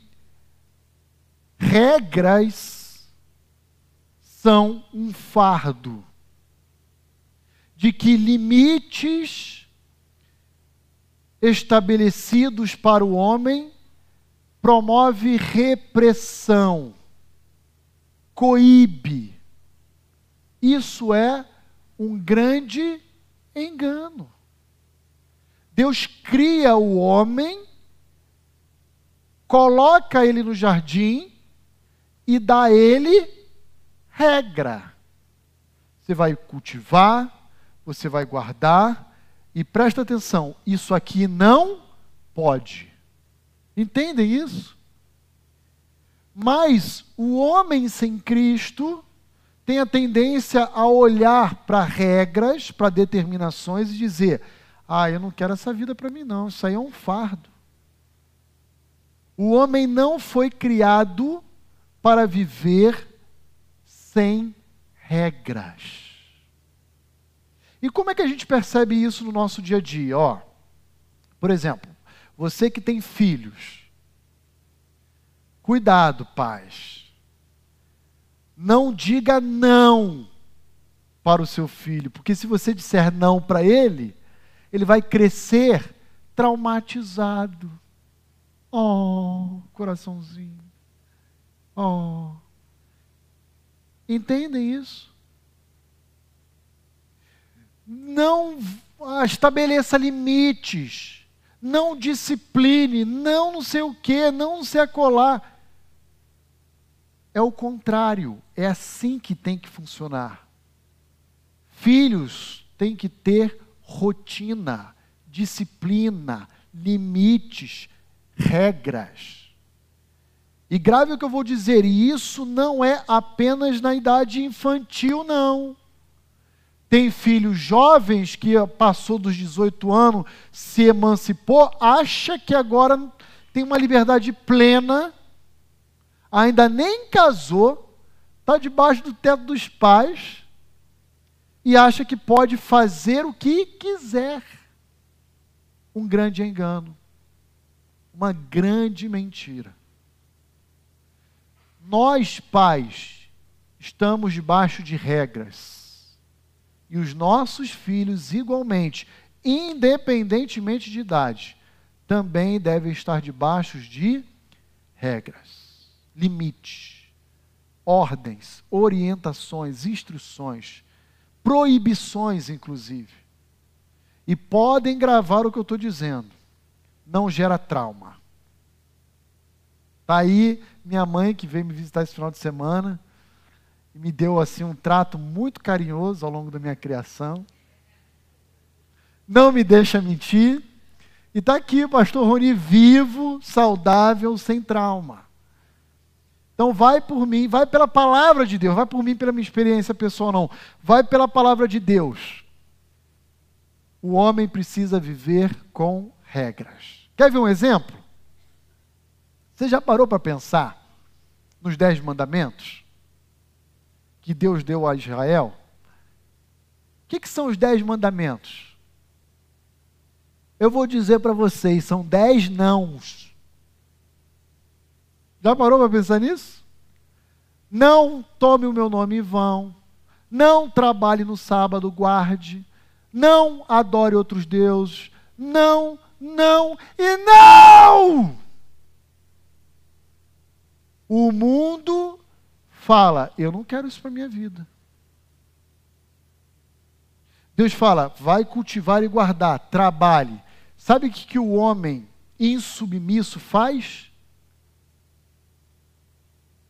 regras são um fardo, de que limites estabelecidos para o homem promove repressão, coíbe. Isso é um grande engano. Deus cria o homem, coloca ele no jardim e dá ele regra. Você vai cultivar, você vai guardar, e presta atenção, isso aqui não pode. Entendem isso? Mas o homem sem Cristo tem a tendência a olhar para regras, para determinações e dizer: ah, eu não quero essa vida para mim, não, isso aí é um fardo. O homem não foi criado para viver sem regras. E como é que a gente percebe isso no nosso dia a dia? Ó, por exemplo, você que tem filhos, cuidado, pais não diga não para o seu filho, porque se você disser não para ele, ele vai crescer traumatizado. Oh, coraçãozinho. Oh. Entendem isso? Não estabeleça limites. Não discipline. Não não sei o que. Não sei acolar. É o contrário, é assim que tem que funcionar. Filhos têm que ter rotina, disciplina, limites, regras. E grave o que eu vou dizer, e isso não é apenas na idade infantil, não. Tem filhos jovens que passou dos 18 anos, se emancipou, acha que agora tem uma liberdade plena ainda nem casou, está debaixo do teto dos pais e acha que pode fazer o que quiser. Um grande engano, uma grande mentira. Nós, pais, estamos debaixo de regras. E os nossos filhos, igualmente, independentemente de idade, também devem estar debaixo de regras limites, ordens, orientações, instruções, proibições, inclusive. E podem gravar o que eu estou dizendo. Não gera trauma. Está aí minha mãe que veio me visitar esse final de semana e me deu assim um trato muito carinhoso ao longo da minha criação. Não me deixa mentir. E está aqui o pastor Rony vivo, saudável, sem trauma. Então vai por mim, vai pela palavra de Deus, vai por mim pela minha experiência pessoal não, vai pela palavra de Deus. O homem precisa viver com regras. Quer ver um exemplo? Você já parou para pensar nos dez mandamentos que Deus deu a Israel? O que, que são os dez mandamentos? Eu vou dizer para vocês, são dez nãos. Já parou para pensar nisso? Não tome o meu nome em vão. Não trabalhe no sábado, guarde. Não adore outros deuses. Não, não e não! O mundo fala: Eu não quero isso para minha vida. Deus fala: Vai cultivar e guardar, trabalhe. Sabe o que, que o homem insubmisso faz?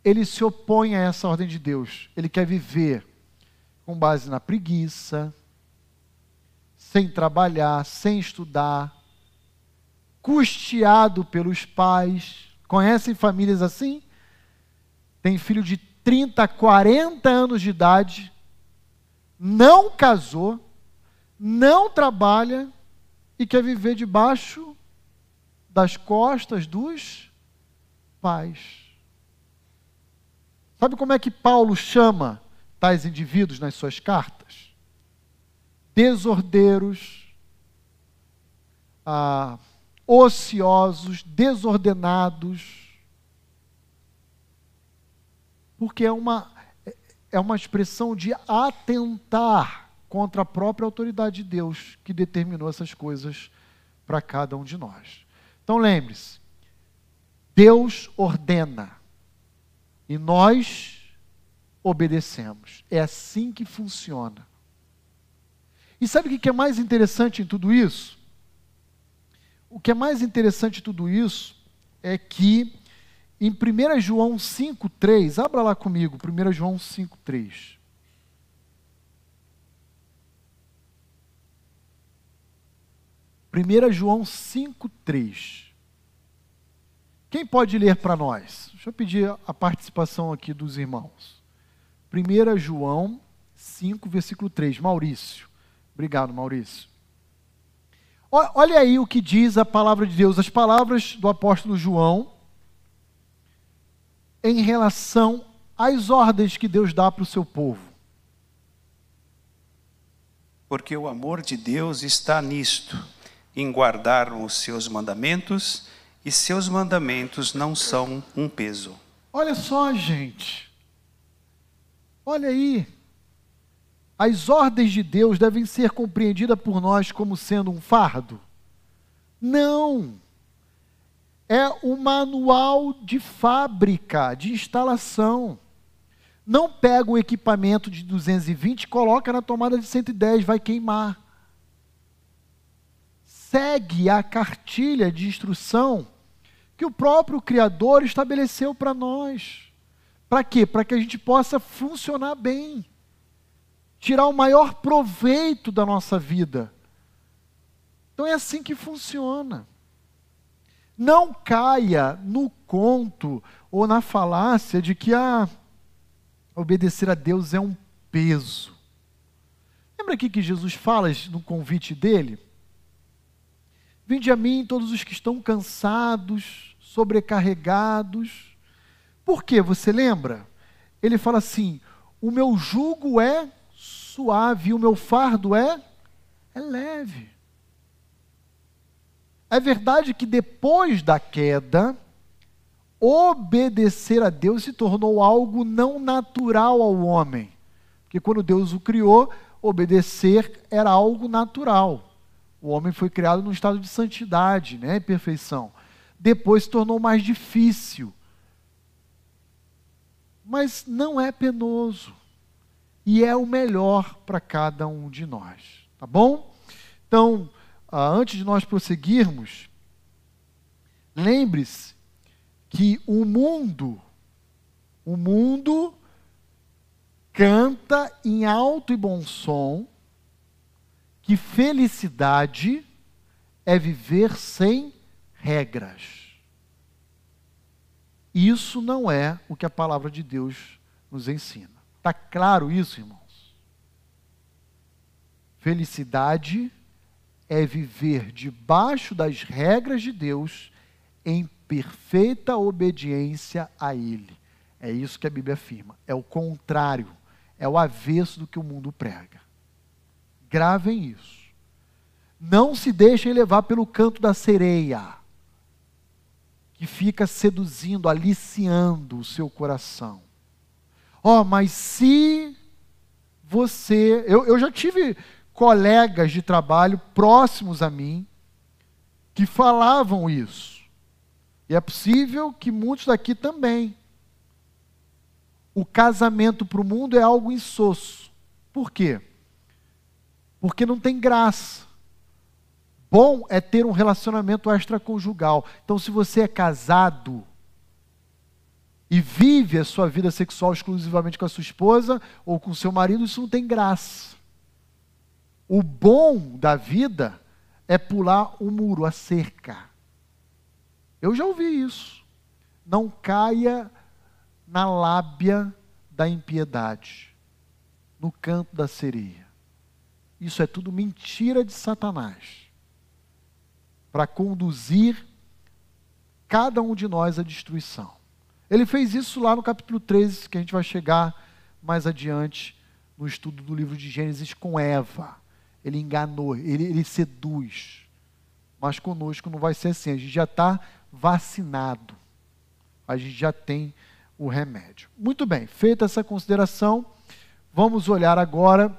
Ele se opõe a essa ordem de Deus. Ele quer viver com base na preguiça, sem trabalhar, sem estudar, custeado pelos pais, Conhecem famílias assim? Tem filho de 30, 40 anos de idade, não casou, não trabalha e quer viver debaixo das costas dos pais. Sabe como é que Paulo chama tais indivíduos nas suas cartas? Desordeiros, ah, ociosos, desordenados. Porque é uma, é uma expressão de atentar contra a própria autoridade de Deus que determinou essas coisas para cada um de nós. Então lembre-se, Deus ordena e nós obedecemos. É assim que funciona. E sabe o que é mais interessante em tudo isso? O que é mais interessante em tudo isso é que em 1 João 5,3, abra lá comigo, 1 João 5,3. Primeira João 5,3. Quem pode ler para nós? Deixa eu pedir a participação aqui dos irmãos. 1 João 5, versículo 3. Maurício. Obrigado, Maurício. Olha aí o que diz a palavra de Deus, as palavras do apóstolo João em relação às ordens que Deus dá para o seu povo. Porque o amor de Deus está nisto, em guardar os seus mandamentos, e seus mandamentos não são um peso. Olha só, gente. Olha aí. As ordens de Deus devem ser compreendidas por nós como sendo um fardo? Não. É o manual de fábrica, de instalação. Não pega o equipamento de 220 e coloca na tomada de 110, vai queimar. Segue a cartilha de instrução que o próprio Criador estabeleceu para nós. Para quê? Para que a gente possa funcionar bem tirar o maior proveito da nossa vida. Então é assim que funciona. Não caia no conto ou na falácia de que ah, obedecer a Deus é um peso. Lembra aqui que Jesus fala no convite dele? Vinde a mim todos os que estão cansados, sobrecarregados. Por quê? Você lembra? Ele fala assim: o meu jugo é suave o meu fardo é, é leve. É verdade que depois da queda, obedecer a Deus se tornou algo não natural ao homem. Porque quando Deus o criou, obedecer era algo natural. O homem foi criado num estado de santidade, né, perfeição. Depois tornou mais difícil. Mas não é penoso e é o melhor para cada um de nós, tá bom? Então, ah, antes de nós prosseguirmos, lembre-se que o mundo, o mundo canta em alto e bom som que felicidade é viver sem regras. Isso não é o que a palavra de Deus nos ensina. Está claro isso, irmãos? Felicidade é viver debaixo das regras de Deus em perfeita obediência a Ele. É isso que a Bíblia afirma. É o contrário, é o avesso do que o mundo prega. Gravem isso. Não se deixem levar pelo canto da sereia, que fica seduzindo, aliciando o seu coração. Ó, oh, mas se você. Eu, eu já tive colegas de trabalho próximos a mim que falavam isso. E é possível que muitos daqui também. O casamento para o mundo é algo insosso. Por quê? Porque não tem graça. Bom é ter um relacionamento extraconjugal. Então, se você é casado, e vive a sua vida sexual exclusivamente com a sua esposa ou com seu marido, isso não tem graça. O bom da vida é pular o muro, a cerca. Eu já ouvi isso. não caia na lábia da impiedade, no canto da sereia. Isso é tudo mentira de Satanás para conduzir cada um de nós à destruição. Ele fez isso lá no capítulo 13, que a gente vai chegar mais adiante no estudo do livro de Gênesis com Eva. Ele enganou, ele, ele seduz. Mas conosco não vai ser assim. A gente já está vacinado. A gente já tem o remédio. Muito bem, feita essa consideração, vamos olhar agora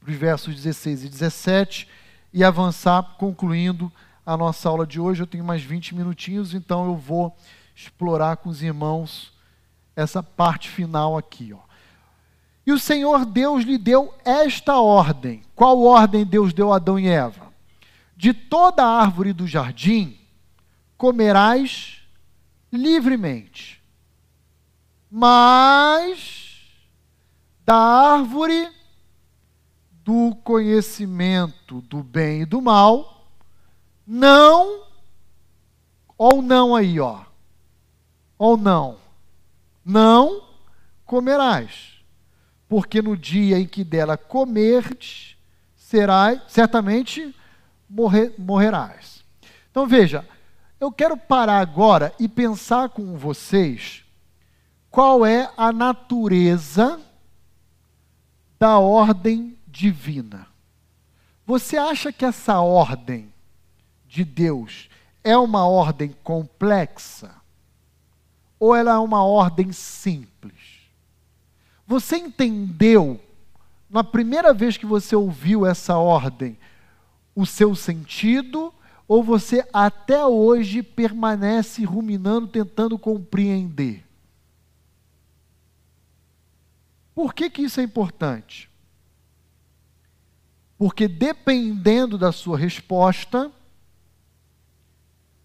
para os versos 16 e 17 e avançar, concluindo a nossa aula de hoje. Eu tenho mais 20 minutinhos, então eu vou explorar com os irmãos essa parte final aqui. Ó. E o Senhor Deus lhe deu esta ordem. Qual ordem Deus deu a Adão e Eva? De toda árvore do jardim comerás livremente, mas da árvore do conhecimento do bem e do mal, não, ou não aí, ó, ou não, não comerás porque no dia em que dela comerdes, serás, certamente morrer, morrerás. Então veja, eu quero parar agora e pensar com vocês qual é a natureza da ordem divina. Você acha que essa ordem de Deus é uma ordem complexa? Ou ela é uma ordem simples? Você entendeu, na primeira vez que você ouviu essa ordem, o seu sentido? Ou você até hoje permanece ruminando, tentando compreender? Por que, que isso é importante? Porque dependendo da sua resposta,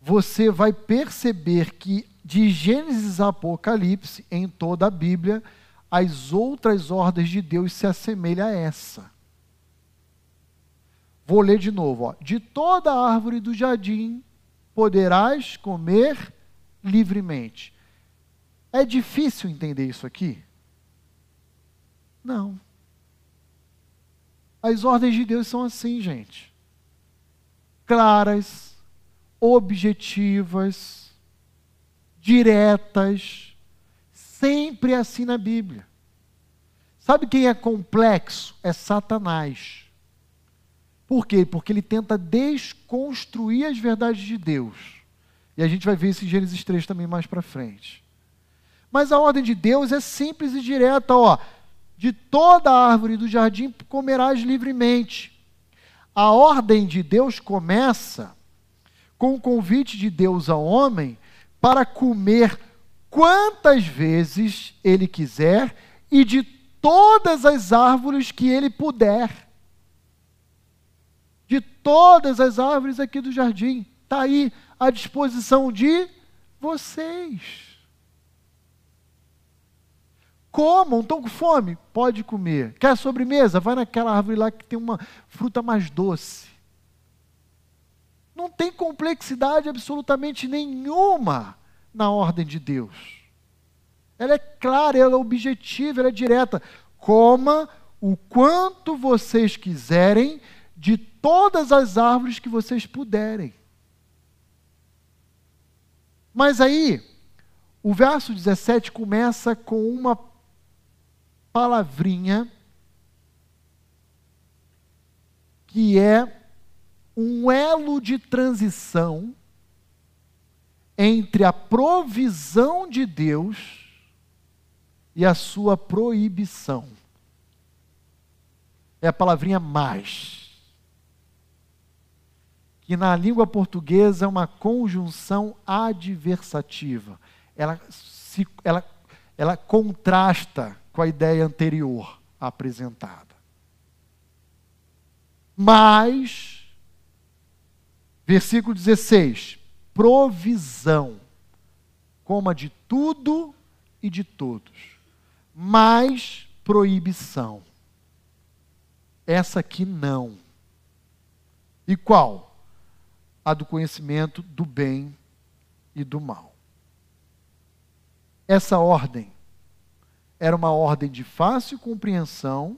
você vai perceber que de Gênesis a Apocalipse, em toda a Bíblia, as outras ordens de Deus se assemelham a essa. Vou ler de novo. Ó. De toda árvore do jardim poderás comer livremente. É difícil entender isso aqui? Não. As ordens de Deus são assim, gente. Claras, objetivas, diretas sempre assim na Bíblia. Sabe quem é complexo? É Satanás. Por quê? Porque ele tenta desconstruir as verdades de Deus. E a gente vai ver isso em Gênesis 3 também mais para frente. Mas a ordem de Deus é simples e direta, ó. De toda árvore do jardim comerás livremente. A ordem de Deus começa com o convite de Deus ao homem para comer quantas vezes ele quiser e de todas as árvores que ele puder. De todas as árvores aqui do jardim. Está aí à disposição de vocês. Comam, estão com fome? Pode comer. Quer sobremesa? Vai naquela árvore lá que tem uma fruta mais doce. Não tem complexidade absolutamente nenhuma na ordem de Deus. Ela é clara, ela é objetiva, ela é direta. Coma o quanto vocês quiserem de todas as árvores que vocês puderem. Mas aí, o verso 17 começa com uma palavrinha que é um elo de transição entre a provisão de Deus e a sua proibição. É a palavrinha mais. Que na língua portuguesa é uma conjunção adversativa. Ela, se, ela, ela contrasta com a ideia anterior apresentada. Mas, versículo 16: provisão, coma de tudo e de todos, mais proibição. Essa aqui não. E qual? A do conhecimento do bem e do mal. essa ordem era uma ordem de fácil compreensão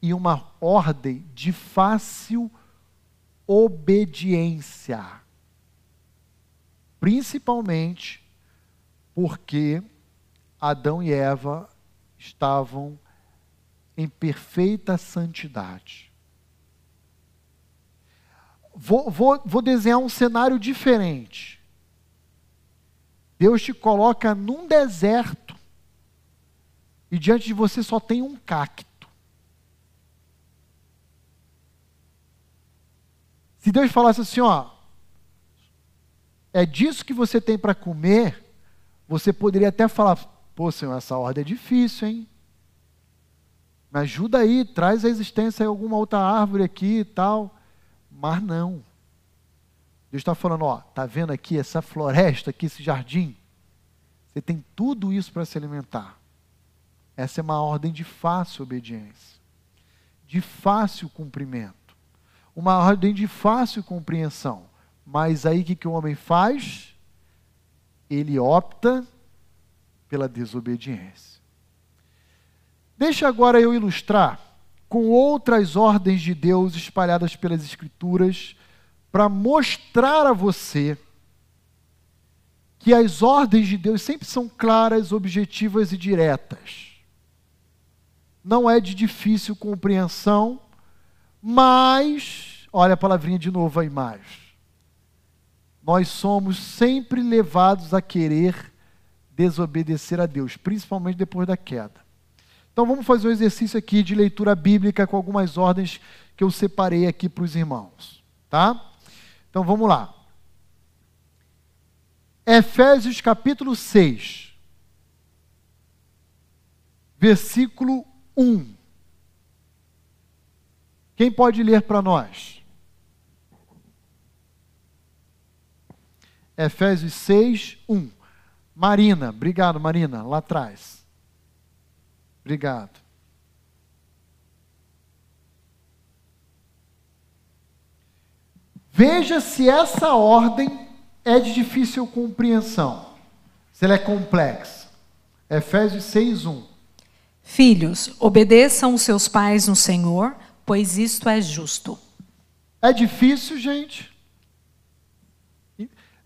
e uma ordem de fácil obediência. Principalmente porque Adão e Eva estavam em perfeita santidade. Vou, vou, vou desenhar um cenário diferente. Deus te coloca num deserto e diante de você só tem um cacto. Se Deus falasse assim, ó, é disso que você tem para comer, você poderia até falar, pô, Senhor, essa ordem é difícil, hein? Me ajuda aí, traz a existência de alguma outra árvore aqui e tal. Mas não. Deus está falando, ó, tá vendo aqui essa floresta, aqui esse jardim? Você tem tudo isso para se alimentar. Essa é uma ordem de fácil obediência, de fácil cumprimento uma ordem de fácil compreensão. Mas aí o que, que o homem faz? Ele opta pela desobediência. Deixa agora eu ilustrar com outras ordens de Deus espalhadas pelas Escrituras para mostrar a você que as ordens de Deus sempre são claras, objetivas e diretas. Não é de difícil compreensão, mas, olha a palavrinha de novo aí mais. Nós somos sempre levados a querer desobedecer a Deus, principalmente depois da queda. Então vamos fazer um exercício aqui de leitura bíblica com algumas ordens que eu separei aqui para os irmãos, tá? Então vamos lá. Efésios capítulo 6, versículo 1. Quem pode ler para nós? Efésios 6, 1. Marina, obrigado, Marina, lá atrás. Obrigado. Veja se essa ordem é de difícil compreensão, se ela é complexa. Efésios 6, 1. Filhos, obedeçam os seus pais no Senhor pois isto é justo. É difícil, gente?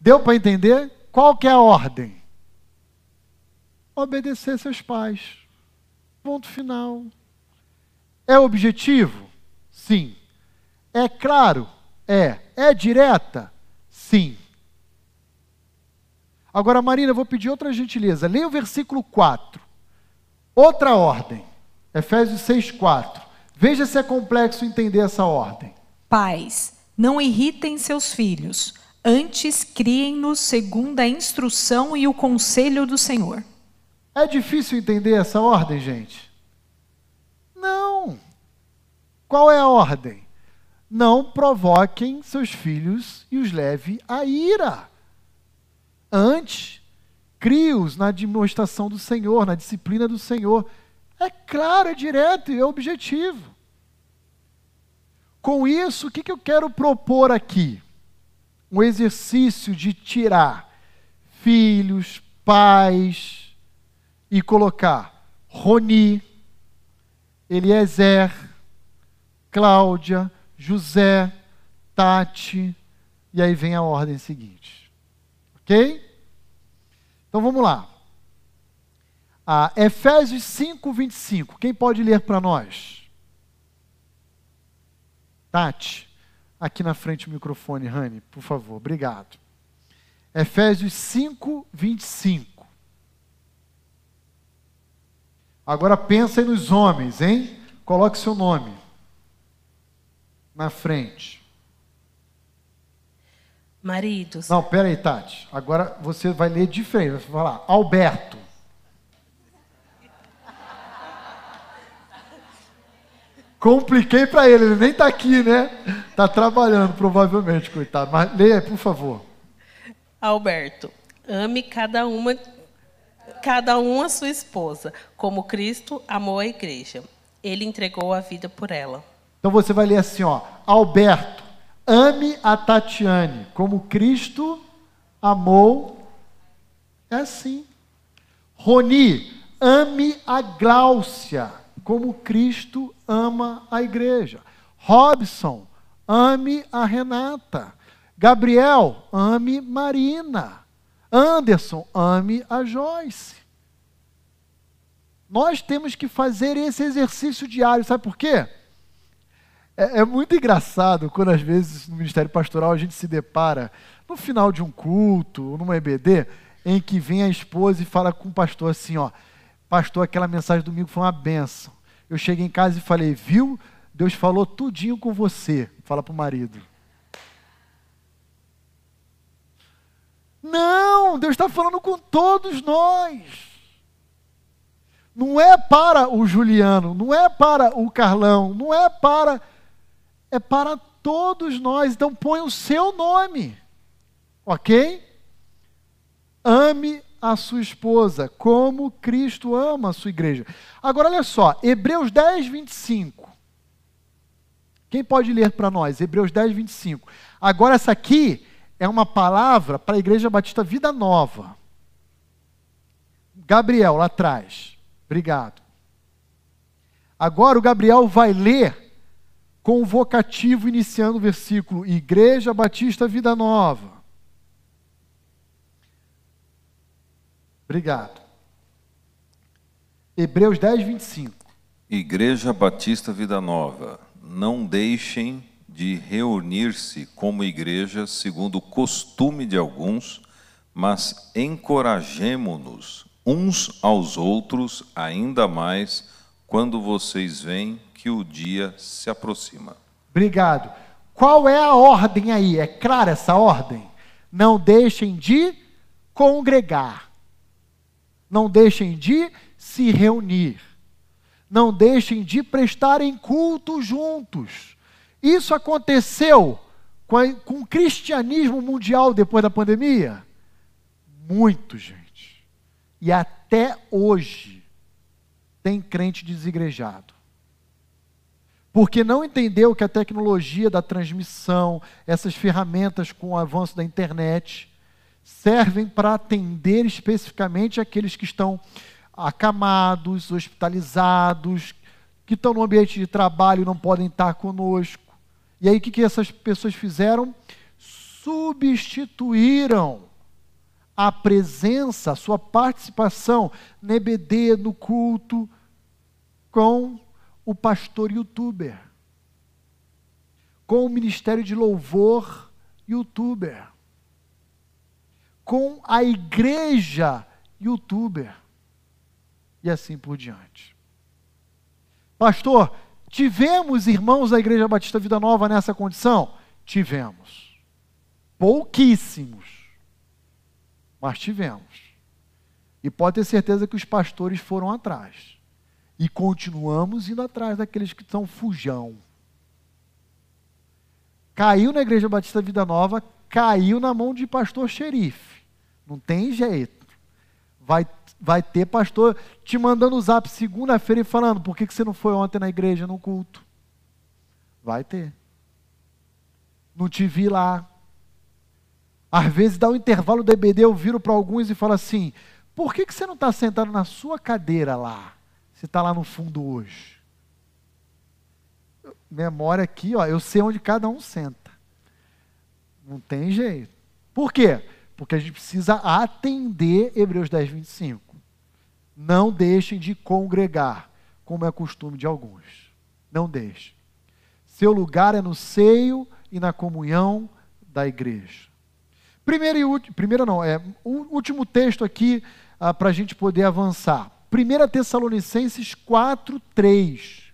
Deu para entender? Qual que é a ordem? Obedecer seus pais. Ponto final. É objetivo? Sim. É claro? É. É direta? Sim. Agora, Marina, eu vou pedir outra gentileza. Leia o versículo 4. Outra ordem. Efésios 6, 4. Veja se é complexo entender essa ordem. Pais, não irritem seus filhos, antes criem-nos segundo a instrução e o conselho do Senhor. É difícil entender essa ordem, gente? Não. Qual é a ordem? Não provoquem seus filhos e os leve à ira. Antes, crie-os na demonstração do Senhor, na disciplina do Senhor. É claro, é direto e é objetivo. Com isso, o que, que eu quero propor aqui? Um exercício de tirar filhos, pais e colocar Roni, Eliezer, Cláudia, José, Tati, e aí vem a ordem seguinte. Ok? Então vamos lá. Ah, Efésios 5, 25. Quem pode ler para nós? Tati, aqui na frente o microfone, Rani, por favor. Obrigado. Efésios 5, 25. Agora pensa aí nos homens, hein? Coloque seu nome na frente. Maridos. Não, pera aí, Tati. Agora você vai ler diferente. Vai falar Alberto. Compliquei para ele, ele nem está aqui, né? Está trabalhando, provavelmente, coitado. Mas leia, por favor. Alberto, ame cada uma, cada um a sua esposa, como Cristo amou a igreja. Ele entregou a vida por ela. Então você vai ler assim, ó. Alberto, ame a Tatiane, como Cristo amou. É assim. Roni, ame a Gláucia, como Cristo ama a igreja. Robson, ame a Renata. Gabriel, ame Marina. Anderson, ame a Joyce. Nós temos que fazer esse exercício diário, sabe por quê? É, é, muito engraçado quando, às vezes, no Ministério Pastoral, a gente se depara no final de um culto, numa EBD, em que vem a esposa e fala com o pastor assim: Ó, pastor, aquela mensagem domingo foi uma benção. Eu cheguei em casa e falei: Viu? Deus falou tudinho com você. Fala para o marido. Não, Deus está falando com todos nós. Não é para o Juliano, não é para o Carlão, não é para é para todos nós. Então põe o seu nome. OK? Ame a sua esposa como Cristo ama a sua igreja. Agora olha só, Hebreus 10, 25. Quem pode ler para nós? Hebreus 10, 25. Agora essa aqui é uma palavra para a Igreja Batista Vida Nova. Gabriel, lá atrás. Obrigado. Agora o Gabriel vai ler com o vocativo iniciando o versículo Igreja Batista Vida Nova. Obrigado. Hebreus 10, 25. Igreja Batista Vida Nova, não deixem de reunir-se como igreja segundo o costume de alguns, mas encorajemo-nos uns aos outros ainda mais quando vocês veem que o dia se aproxima. Obrigado. Qual é a ordem aí? É clara essa ordem? Não deixem de congregar. Não deixem de se reunir. Não deixem de prestarem culto juntos. Isso aconteceu com, a, com o cristianismo mundial depois da pandemia? Muito, gente. E até hoje tem crente desigrejado porque não entendeu que a tecnologia da transmissão, essas ferramentas com o avanço da internet, servem para atender especificamente aqueles que estão acamados, hospitalizados, que estão no ambiente de trabalho e não podem estar conosco. E aí o que, que essas pessoas fizeram? Substituíram a presença, a sua participação no EBD, no culto, com o pastor youtuber, com o ministério de louvor youtuber, com a igreja youtuber e assim por diante. Pastor, tivemos irmãos da Igreja Batista Vida Nova nessa condição? Tivemos. Pouquíssimos, mas tivemos. E pode ter certeza que os pastores foram atrás. E continuamos indo atrás daqueles que são fujão. Caiu na Igreja Batista Vida Nova, caiu na mão de pastor xerife. Não tem jeito. Vai, vai ter pastor te mandando o zap segunda-feira e falando: por que, que você não foi ontem na igreja, no culto? Vai ter. Não te vi lá. Às vezes dá um intervalo do EBD, eu viro para alguns e falo assim: por que, que você não está sentado na sua cadeira lá? Você está lá no fundo hoje. Memória aqui, ó, eu sei onde cada um senta. Não tem jeito. Por quê? Porque a gente precisa atender Hebreus 10, 25. Não deixem de congregar, como é costume de alguns. Não deixem. Seu lugar é no seio e na comunhão da igreja. Primeiro e último, primeiro não, é o último texto aqui ah, para a gente poder avançar. 1 Tessalonicenses 4, 3.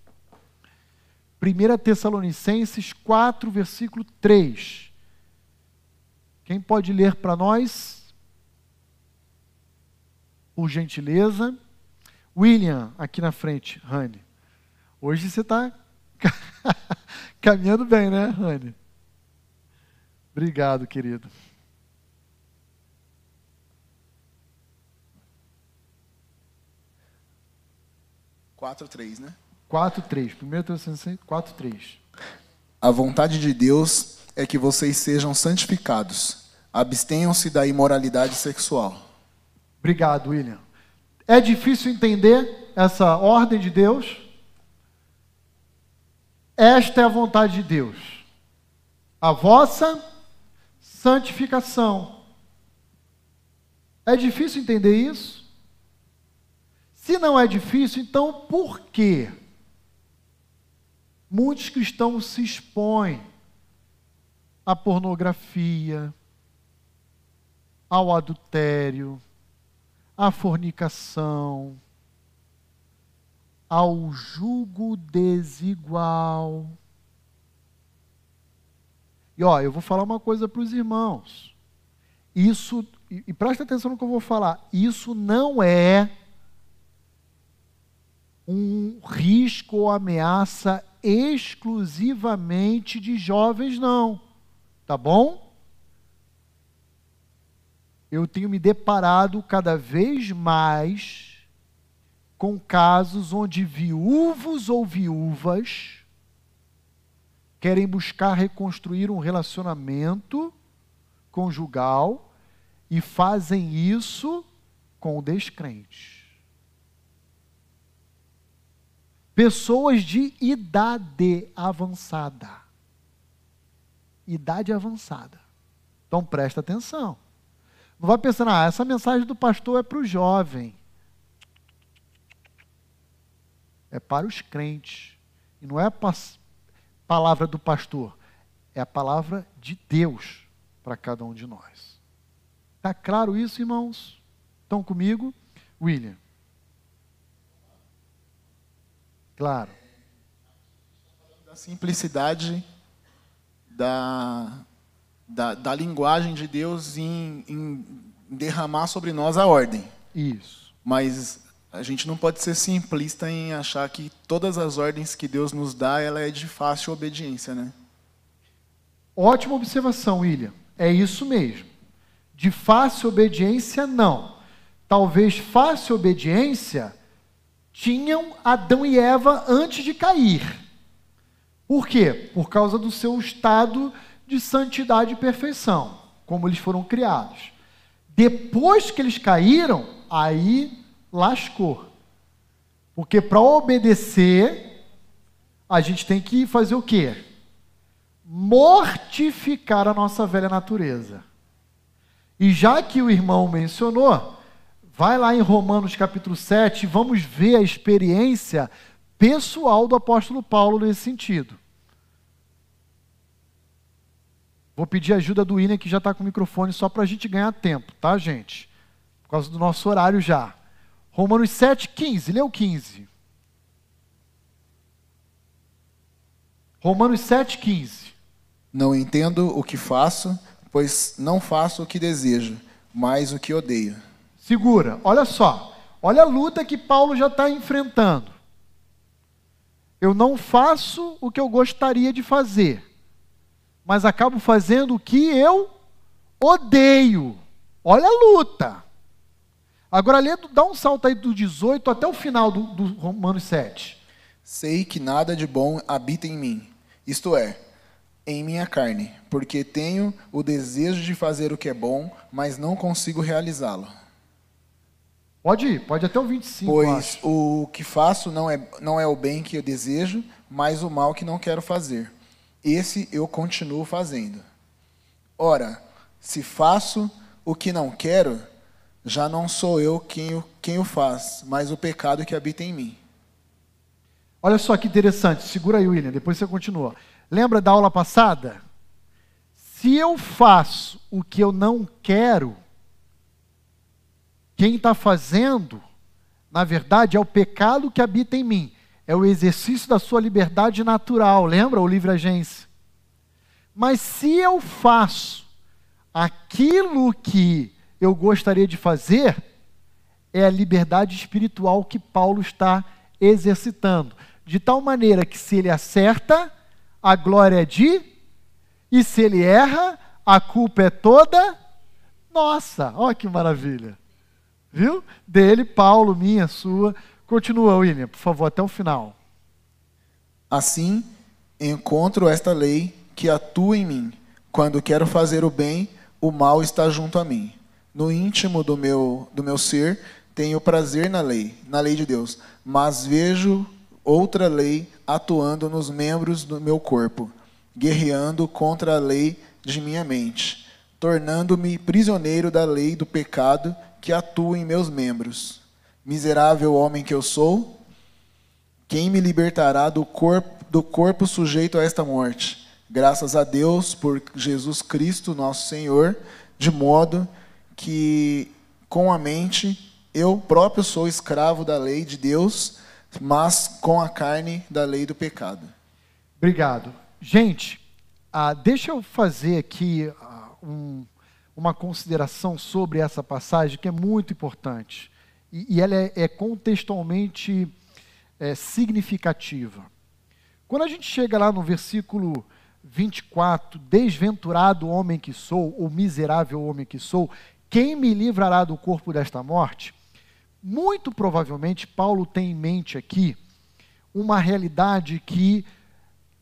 1 Tessalonicenses 4, versículo 3. Quem pode ler para nós? Por gentileza. William, aqui na frente, Rani. Hoje você está caminhando bem, né, Rani? Obrigado, querido. 4:3, né? 4:3. 1 Tessalonicenses 4:3. A vontade de Deus é que vocês sejam santificados. Abstenham-se da imoralidade sexual. Obrigado, William. É difícil entender essa ordem de Deus? Esta é a vontade de Deus. A vossa santificação. É difícil entender isso? Se não é difícil, então por que muitos cristãos se expõem à pornografia, ao adultério, à fornicação, ao jugo desigual. E ó, eu vou falar uma coisa para os irmãos. Isso, e, e presta atenção no que eu vou falar. Isso não é um risco ou ameaça exclusivamente de jovens, não. Tá bom? Eu tenho me deparado cada vez mais com casos onde viúvos ou viúvas querem buscar reconstruir um relacionamento conjugal e fazem isso com o descrente. Pessoas de idade avançada. Idade avançada. Então presta atenção. Não vai pensando, ah, essa mensagem do pastor é para o jovem. É para os crentes. E não é a palavra do pastor, é a palavra de Deus para cada um de nós. Está claro isso, irmãos? Estão comigo? William. Claro. Da simplicidade da, da, da linguagem de Deus em, em derramar sobre nós a ordem. Isso. Mas a gente não pode ser simplista em achar que todas as ordens que Deus nos dá, ela é de fácil obediência, né? Ótima observação, William. É isso mesmo. De fácil obediência, não. Talvez fácil obediência tinham Adão e Eva antes de cair. Por quê? Por causa do seu estado de santidade e perfeição, como eles foram criados. Depois que eles caíram, aí lascou. Porque para obedecer, a gente tem que fazer o quê? Mortificar a nossa velha natureza. E já que o irmão mencionou, vai lá em Romanos capítulo 7, vamos ver a experiência pessoal do apóstolo Paulo nesse sentido. Vou pedir ajuda do William, que já está com o microfone, só para a gente ganhar tempo, tá, gente? Por causa do nosso horário já. Romanos 7, 15. Leu 15. Romanos 7, 15. Não entendo o que faço, pois não faço o que desejo, mas o que odeio. Segura, olha só. Olha a luta que Paulo já está enfrentando. Eu não faço o que eu gostaria de fazer, mas acabo fazendo o que eu odeio. Olha a luta. Agora, lê, dá um salto aí do 18 até o final do, do Romanos 7. Sei que nada de bom habita em mim, isto é, em minha carne, porque tenho o desejo de fazer o que é bom, mas não consigo realizá-lo. Pode ir, pode até o 25. Pois o que faço não é, não é o bem que eu desejo, mas o mal que não quero fazer. Esse eu continuo fazendo. Ora, se faço o que não quero, já não sou eu quem o, quem o faz, mas o pecado que habita em mim. Olha só que interessante, segura aí, William, depois você continua. Lembra da aula passada? Se eu faço o que eu não quero, quem está fazendo, na verdade, é o pecado que habita em mim. É o exercício da sua liberdade natural, lembra o livre agência? Mas se eu faço aquilo que eu gostaria de fazer é a liberdade espiritual que Paulo está exercitando. De tal maneira que se ele acerta, a glória é de, e se ele erra, a culpa é toda nossa. Olha que maravilha. Viu? Dele, Paulo, minha, sua. Continua, William, por favor, até o final. Assim, encontro esta lei que atua em mim. Quando quero fazer o bem, o mal está junto a mim no íntimo do meu, do meu ser, tenho prazer na lei, na lei de Deus, mas vejo outra lei atuando nos membros do meu corpo, guerreando contra a lei de minha mente, tornando-me prisioneiro da lei do pecado que atua em meus membros. Miserável homem que eu sou, quem me libertará do corpo, do corpo sujeito a esta morte? Graças a Deus por Jesus Cristo, nosso Senhor, de modo que com a mente eu próprio sou escravo da lei de Deus, mas com a carne da lei do pecado. Obrigado. Gente, ah, deixa eu fazer aqui ah, um, uma consideração sobre essa passagem que é muito importante. E, e ela é, é contextualmente é, significativa. Quando a gente chega lá no versículo 24, desventurado homem que sou, ou miserável homem que sou, quem me livrará do corpo desta morte? Muito provavelmente Paulo tem em mente aqui uma realidade que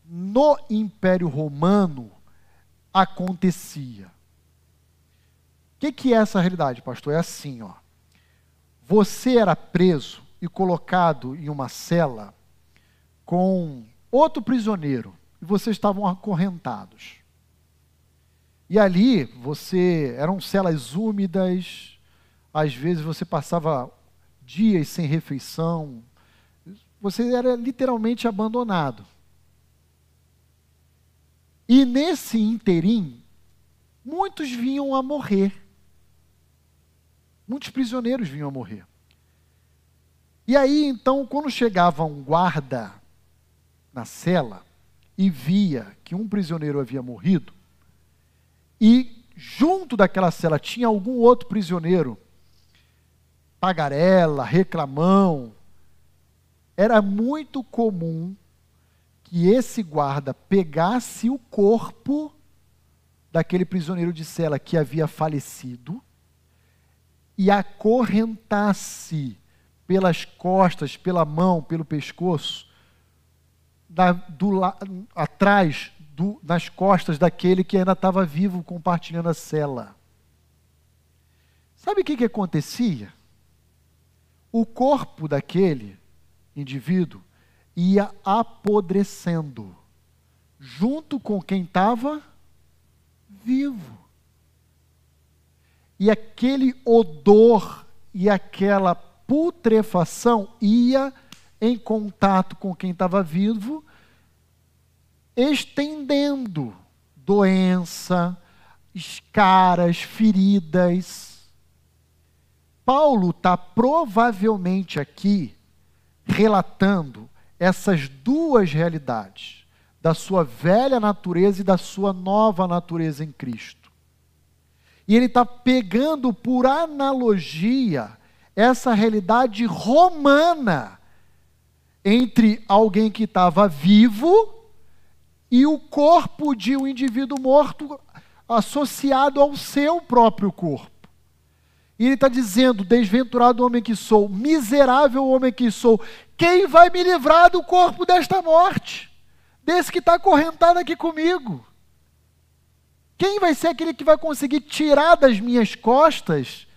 no Império Romano acontecia. O que, que é essa realidade, pastor? É assim, ó. Você era preso e colocado em uma cela com outro prisioneiro e vocês estavam acorrentados. E ali você eram celas úmidas, às vezes você passava dias sem refeição, você era literalmente abandonado. E nesse interim, muitos vinham a morrer. Muitos prisioneiros vinham a morrer. E aí, então, quando chegava um guarda na cela e via que um prisioneiro havia morrido, e junto daquela cela tinha algum outro prisioneiro, tagarela, reclamão, era muito comum que esse guarda pegasse o corpo daquele prisioneiro de cela que havia falecido e acorrentasse pelas costas, pela mão, pelo pescoço, da, do, atrás, do, nas costas daquele que ainda estava vivo compartilhando a cela. Sabe o que, que acontecia? O corpo daquele indivíduo ia apodrecendo, junto com quem estava vivo. E aquele odor e aquela putrefação ia em contato com quem estava vivo, estendendo doença, escaras, feridas. Paulo está provavelmente aqui relatando essas duas realidades, da sua velha natureza e da sua nova natureza em Cristo. E ele está pegando por analogia essa realidade romana entre alguém que estava vivo e o corpo de um indivíduo morto associado ao seu próprio corpo. E ele está dizendo: desventurado homem que sou, miserável homem que sou, quem vai me livrar do corpo desta morte? Desse que está acorrentado aqui comigo? Quem vai ser aquele que vai conseguir tirar das minhas costas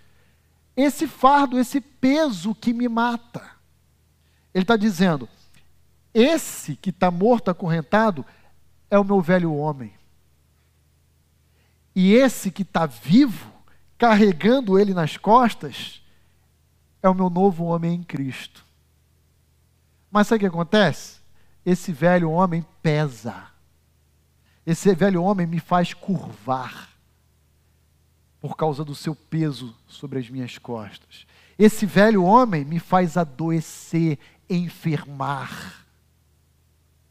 esse fardo, esse peso que me mata. Ele está dizendo: esse que está morto, acorrentado, é o meu velho homem. E esse que está vivo, carregando ele nas costas, é o meu novo homem em Cristo. Mas sabe o que acontece? Esse velho homem pesa. Esse velho homem me faz curvar por causa do seu peso sobre as minhas costas. Esse velho homem me faz adoecer, enfermar.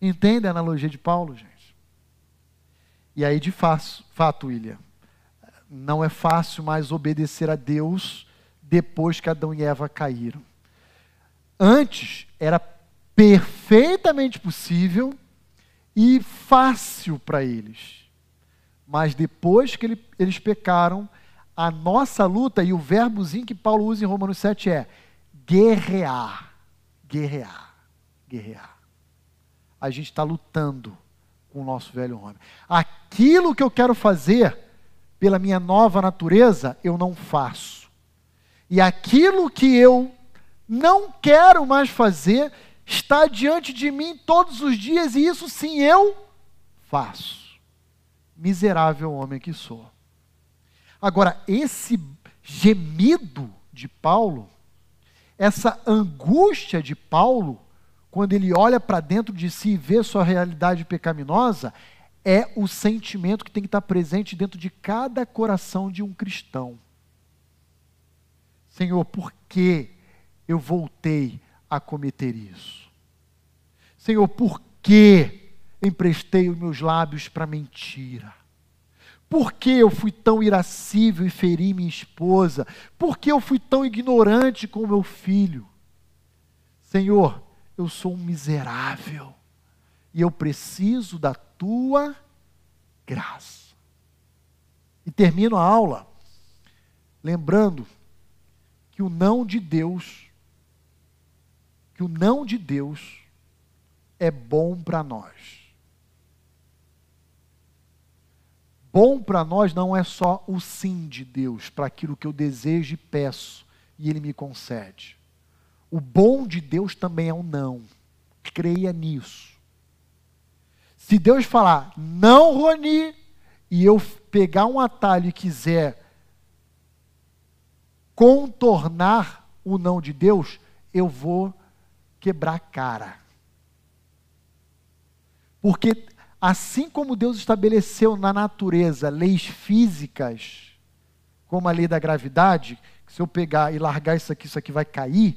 Entende a analogia de Paulo, gente? E aí, de fato, William, não é fácil mais obedecer a Deus depois que Adão e Eva caíram. Antes era perfeitamente possível e fácil para eles. Mas depois que ele, eles pecaram, a nossa luta, e o verbozinho que Paulo usa em Romanos 7 é guerrear. Guerrear. Guerrear. A gente está lutando com o nosso velho homem. Aquilo que eu quero fazer pela minha nova natureza, eu não faço. E aquilo que eu não quero mais fazer está diante de mim todos os dias, e isso sim eu faço. Miserável homem que sou. Agora, esse gemido de Paulo, essa angústia de Paulo, quando ele olha para dentro de si e vê sua realidade pecaminosa, é o sentimento que tem que estar presente dentro de cada coração de um cristão. Senhor, por que eu voltei a cometer isso? Senhor, por que emprestei os meus lábios para mentira? Por que eu fui tão irascível e feri minha esposa? Por que eu fui tão ignorante com meu filho? Senhor, eu sou um miserável e eu preciso da tua graça. E termino a aula lembrando que o não de Deus, que o não de Deus é bom para nós. Bom para nós não é só o sim de Deus para aquilo que eu desejo e peço e Ele me concede. O bom de Deus também é um não. Creia nisso. Se Deus falar não, Roni, e eu pegar um atalho e quiser contornar o não de Deus, eu vou quebrar a cara. Porque Assim como Deus estabeleceu na natureza leis físicas, como a lei da gravidade, que se eu pegar e largar isso aqui, isso aqui vai cair.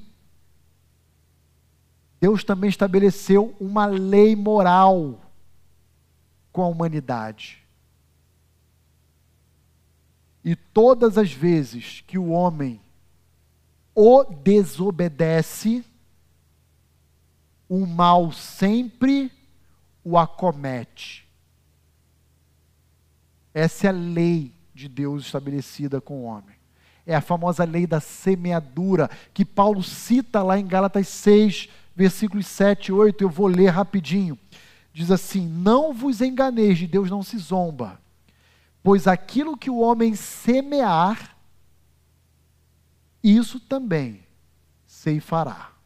Deus também estabeleceu uma lei moral com a humanidade. E todas as vezes que o homem o desobedece, o mal sempre o acomete. Essa é a lei de Deus estabelecida com o homem. É a famosa lei da semeadura, que Paulo cita lá em Gálatas 6, versículos 7 e 8. Eu vou ler rapidinho. Diz assim: Não vos enganeis, de Deus não se zomba, pois aquilo que o homem semear, isso também ceifará.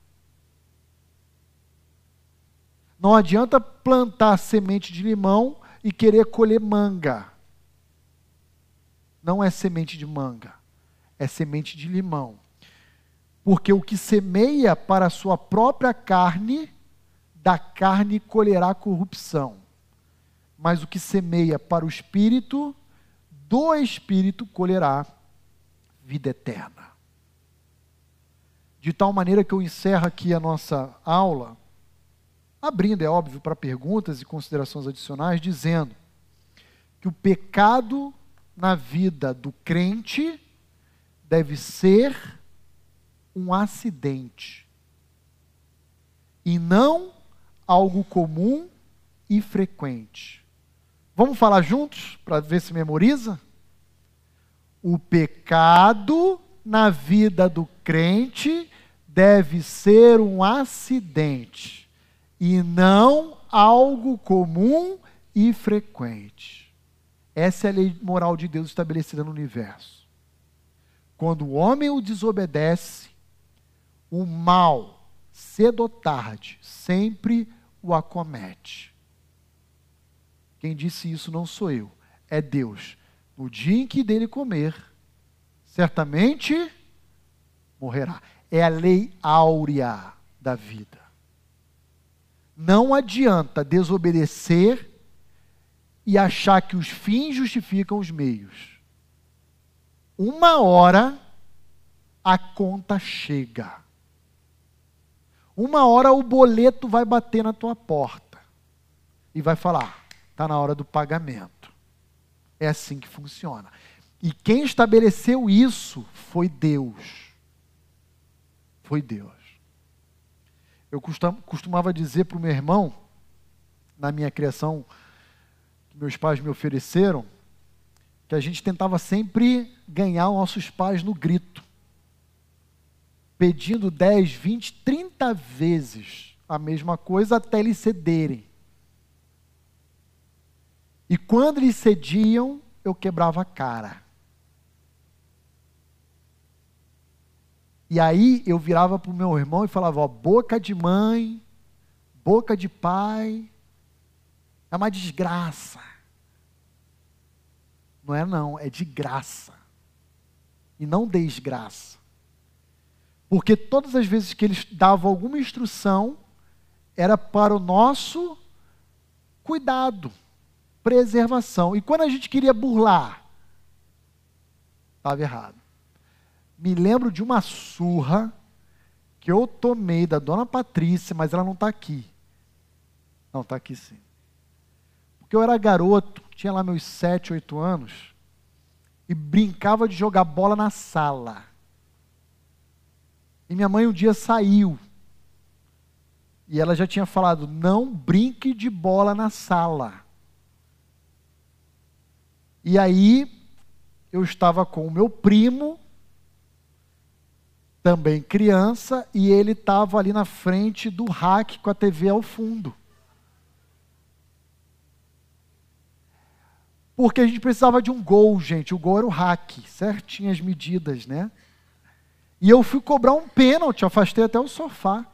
Não adianta plantar semente de limão e querer colher manga. Não é semente de manga, é semente de limão. Porque o que semeia para a sua própria carne, da carne colherá corrupção. Mas o que semeia para o espírito, do espírito colherá vida eterna. De tal maneira que eu encerro aqui a nossa aula abrindo, é óbvio, para perguntas e considerações adicionais, dizendo que o pecado na vida do crente deve ser um acidente e não algo comum e frequente. Vamos falar juntos para ver se memoriza? O pecado na vida do crente deve ser um acidente e não algo comum e frequente. Essa é a lei moral de Deus estabelecida no universo. Quando o homem o desobedece, o mal, cedo ou tarde, sempre o acomete. Quem disse isso não sou eu, é Deus. No dia em que dele comer, certamente morrerá. É a lei áurea da vida. Não adianta desobedecer e achar que os fins justificam os meios. Uma hora a conta chega. Uma hora o boleto vai bater na tua porta e vai falar: está na hora do pagamento. É assim que funciona. E quem estabeleceu isso foi Deus. Foi Deus. Eu costumava dizer para o meu irmão, na minha criação, que meus pais me ofereceram, que a gente tentava sempre ganhar nossos pais no grito, pedindo 10, 20, 30 vezes a mesma coisa até eles cederem. E quando eles cediam, eu quebrava a cara. E aí eu virava para o meu irmão e falava: ó, boca de mãe, boca de pai, é uma desgraça. Não é não, é de graça. E não desgraça. Porque todas as vezes que eles davam alguma instrução, era para o nosso cuidado, preservação. E quando a gente queria burlar, estava errado. Me lembro de uma surra que eu tomei da dona Patrícia, mas ela não está aqui. Não, está aqui sim. Porque eu era garoto, tinha lá meus sete, oito anos, e brincava de jogar bola na sala. E minha mãe um dia saiu. E ela já tinha falado: não brinque de bola na sala. E aí, eu estava com o meu primo, também criança, e ele estava ali na frente do rack com a TV ao fundo. Porque a gente precisava de um gol, gente. O gol era o hack, certinho as medidas, né? E eu fui cobrar um pênalti, afastei até o sofá.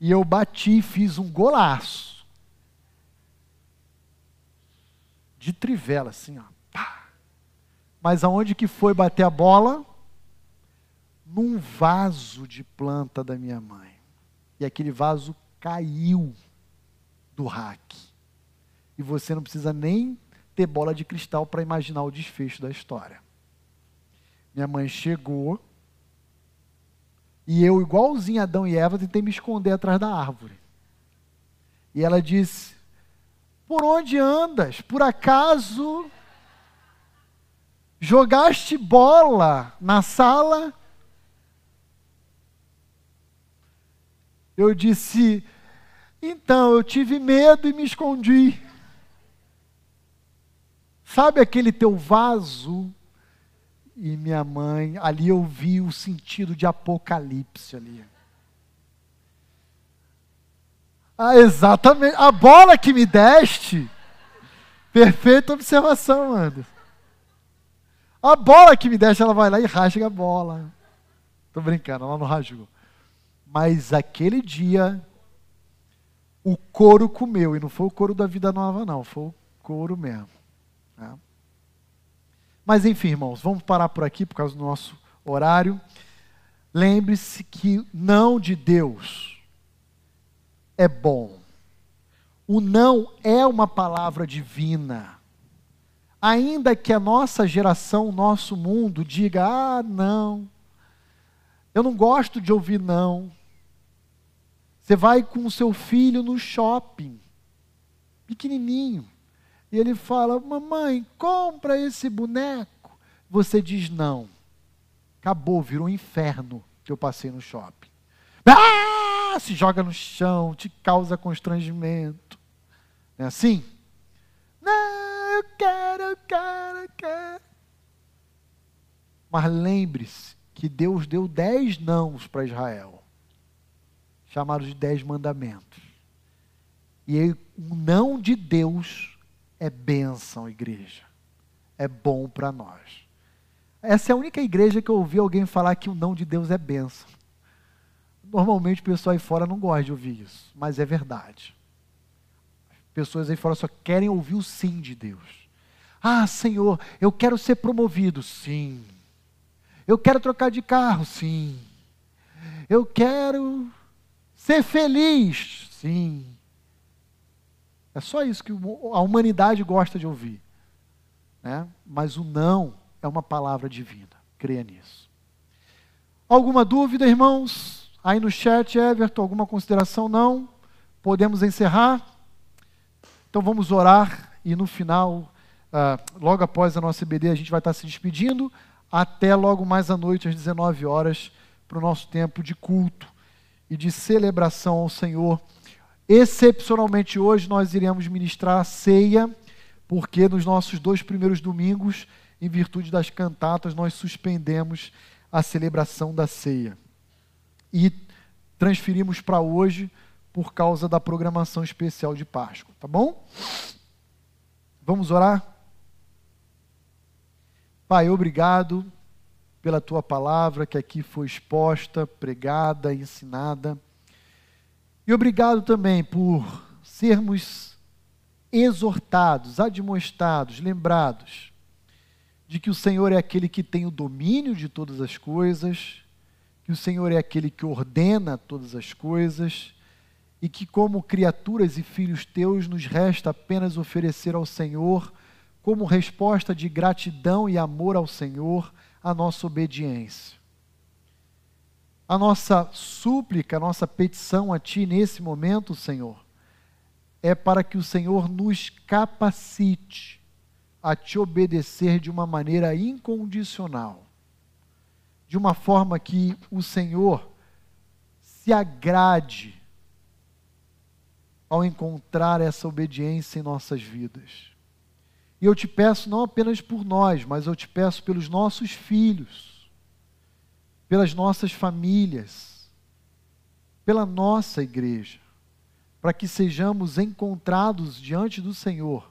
E eu bati, fiz um golaço. De trivela, assim, ó. Mas aonde que foi bater a bola? Num vaso de planta da minha mãe. E aquele vaso caiu do hack. E você não precisa nem ter bola de cristal para imaginar o desfecho da história. Minha mãe chegou e eu, igualzinho Adão e Eva, tentei me esconder atrás da árvore. E ela disse: Por onde andas? Por acaso jogaste bola na sala? Eu disse: Então, eu tive medo e me escondi. Sabe aquele teu vaso e minha mãe, ali eu vi o sentido de Apocalipse ali. Ah, exatamente. A bola que me deste. Perfeita observação, Anderson. A bola que me deste, ela vai lá e rasga a bola. Tô brincando, ela não rasgou. Mas aquele dia, o couro comeu. E não foi o couro da vida nova, não. Foi o couro mesmo. Né? Mas enfim, irmãos, vamos parar por aqui por causa do nosso horário. Lembre-se que não de Deus é bom. O não é uma palavra divina. Ainda que a nossa geração, o nosso mundo diga: ah, não, eu não gosto de ouvir não. Você vai com o seu filho no shopping, pequenininho e ele fala: Mamãe, compra esse boneco. Você diz não. Acabou, virou um inferno que eu passei no shopping. Ah! Se joga no chão, te causa constrangimento. Não é assim? Não, eu quero, eu quero, eu quero. Mas lembre-se que Deus deu dez nãos para Israel, chamados de dez mandamentos. E o não de Deus é bênção, igreja. É bom para nós. Essa é a única igreja que eu ouvi alguém falar que o não de Deus é bênção. Normalmente o pessoal aí fora não gosta de ouvir isso, mas é verdade. Pessoas aí fora só querem ouvir o sim de Deus. Ah, Senhor, eu quero ser promovido. Sim. Eu quero trocar de carro. Sim. Eu quero ser feliz. Sim. É só isso que a humanidade gosta de ouvir. Né? Mas o não é uma palavra divina. Creia nisso. Alguma dúvida, irmãos? Aí no chat, Everton, alguma consideração? Não? Podemos encerrar? Então vamos orar e no final, uh, logo após a nossa EBD, a gente vai estar se despedindo. Até logo mais à noite, às 19 horas, para o nosso tempo de culto e de celebração ao Senhor Excepcionalmente hoje nós iremos ministrar a ceia, porque nos nossos dois primeiros domingos, em virtude das cantatas, nós suspendemos a celebração da ceia. E transferimos para hoje por causa da programação especial de Páscoa, tá bom? Vamos orar? Pai, obrigado pela tua palavra que aqui foi exposta, pregada, ensinada. E obrigado também por sermos exortados, admoestados, lembrados de que o Senhor é aquele que tem o domínio de todas as coisas, que o Senhor é aquele que ordena todas as coisas e que, como criaturas e filhos teus, nos resta apenas oferecer ao Senhor, como resposta de gratidão e amor ao Senhor, a nossa obediência. A nossa súplica, a nossa petição a Ti nesse momento, Senhor, é para que o Senhor nos capacite a Te obedecer de uma maneira incondicional, de uma forma que o Senhor se agrade ao encontrar essa obediência em nossas vidas. E eu te peço não apenas por nós, mas eu te peço pelos nossos filhos, pelas nossas famílias, pela nossa igreja, para que sejamos encontrados diante do Senhor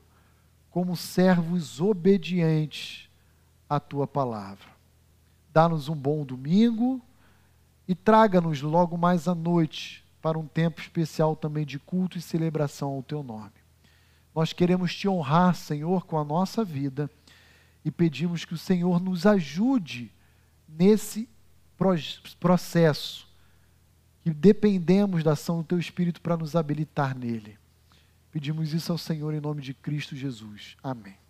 como servos obedientes à tua palavra. Dá-nos um bom domingo e traga-nos logo mais à noite para um tempo especial também de culto e celebração ao teu nome. Nós queremos te honrar, Senhor, com a nossa vida e pedimos que o Senhor nos ajude nesse processo, que dependemos da ação do teu Espírito para nos habilitar nele. Pedimos isso ao Senhor em nome de Cristo Jesus. Amém.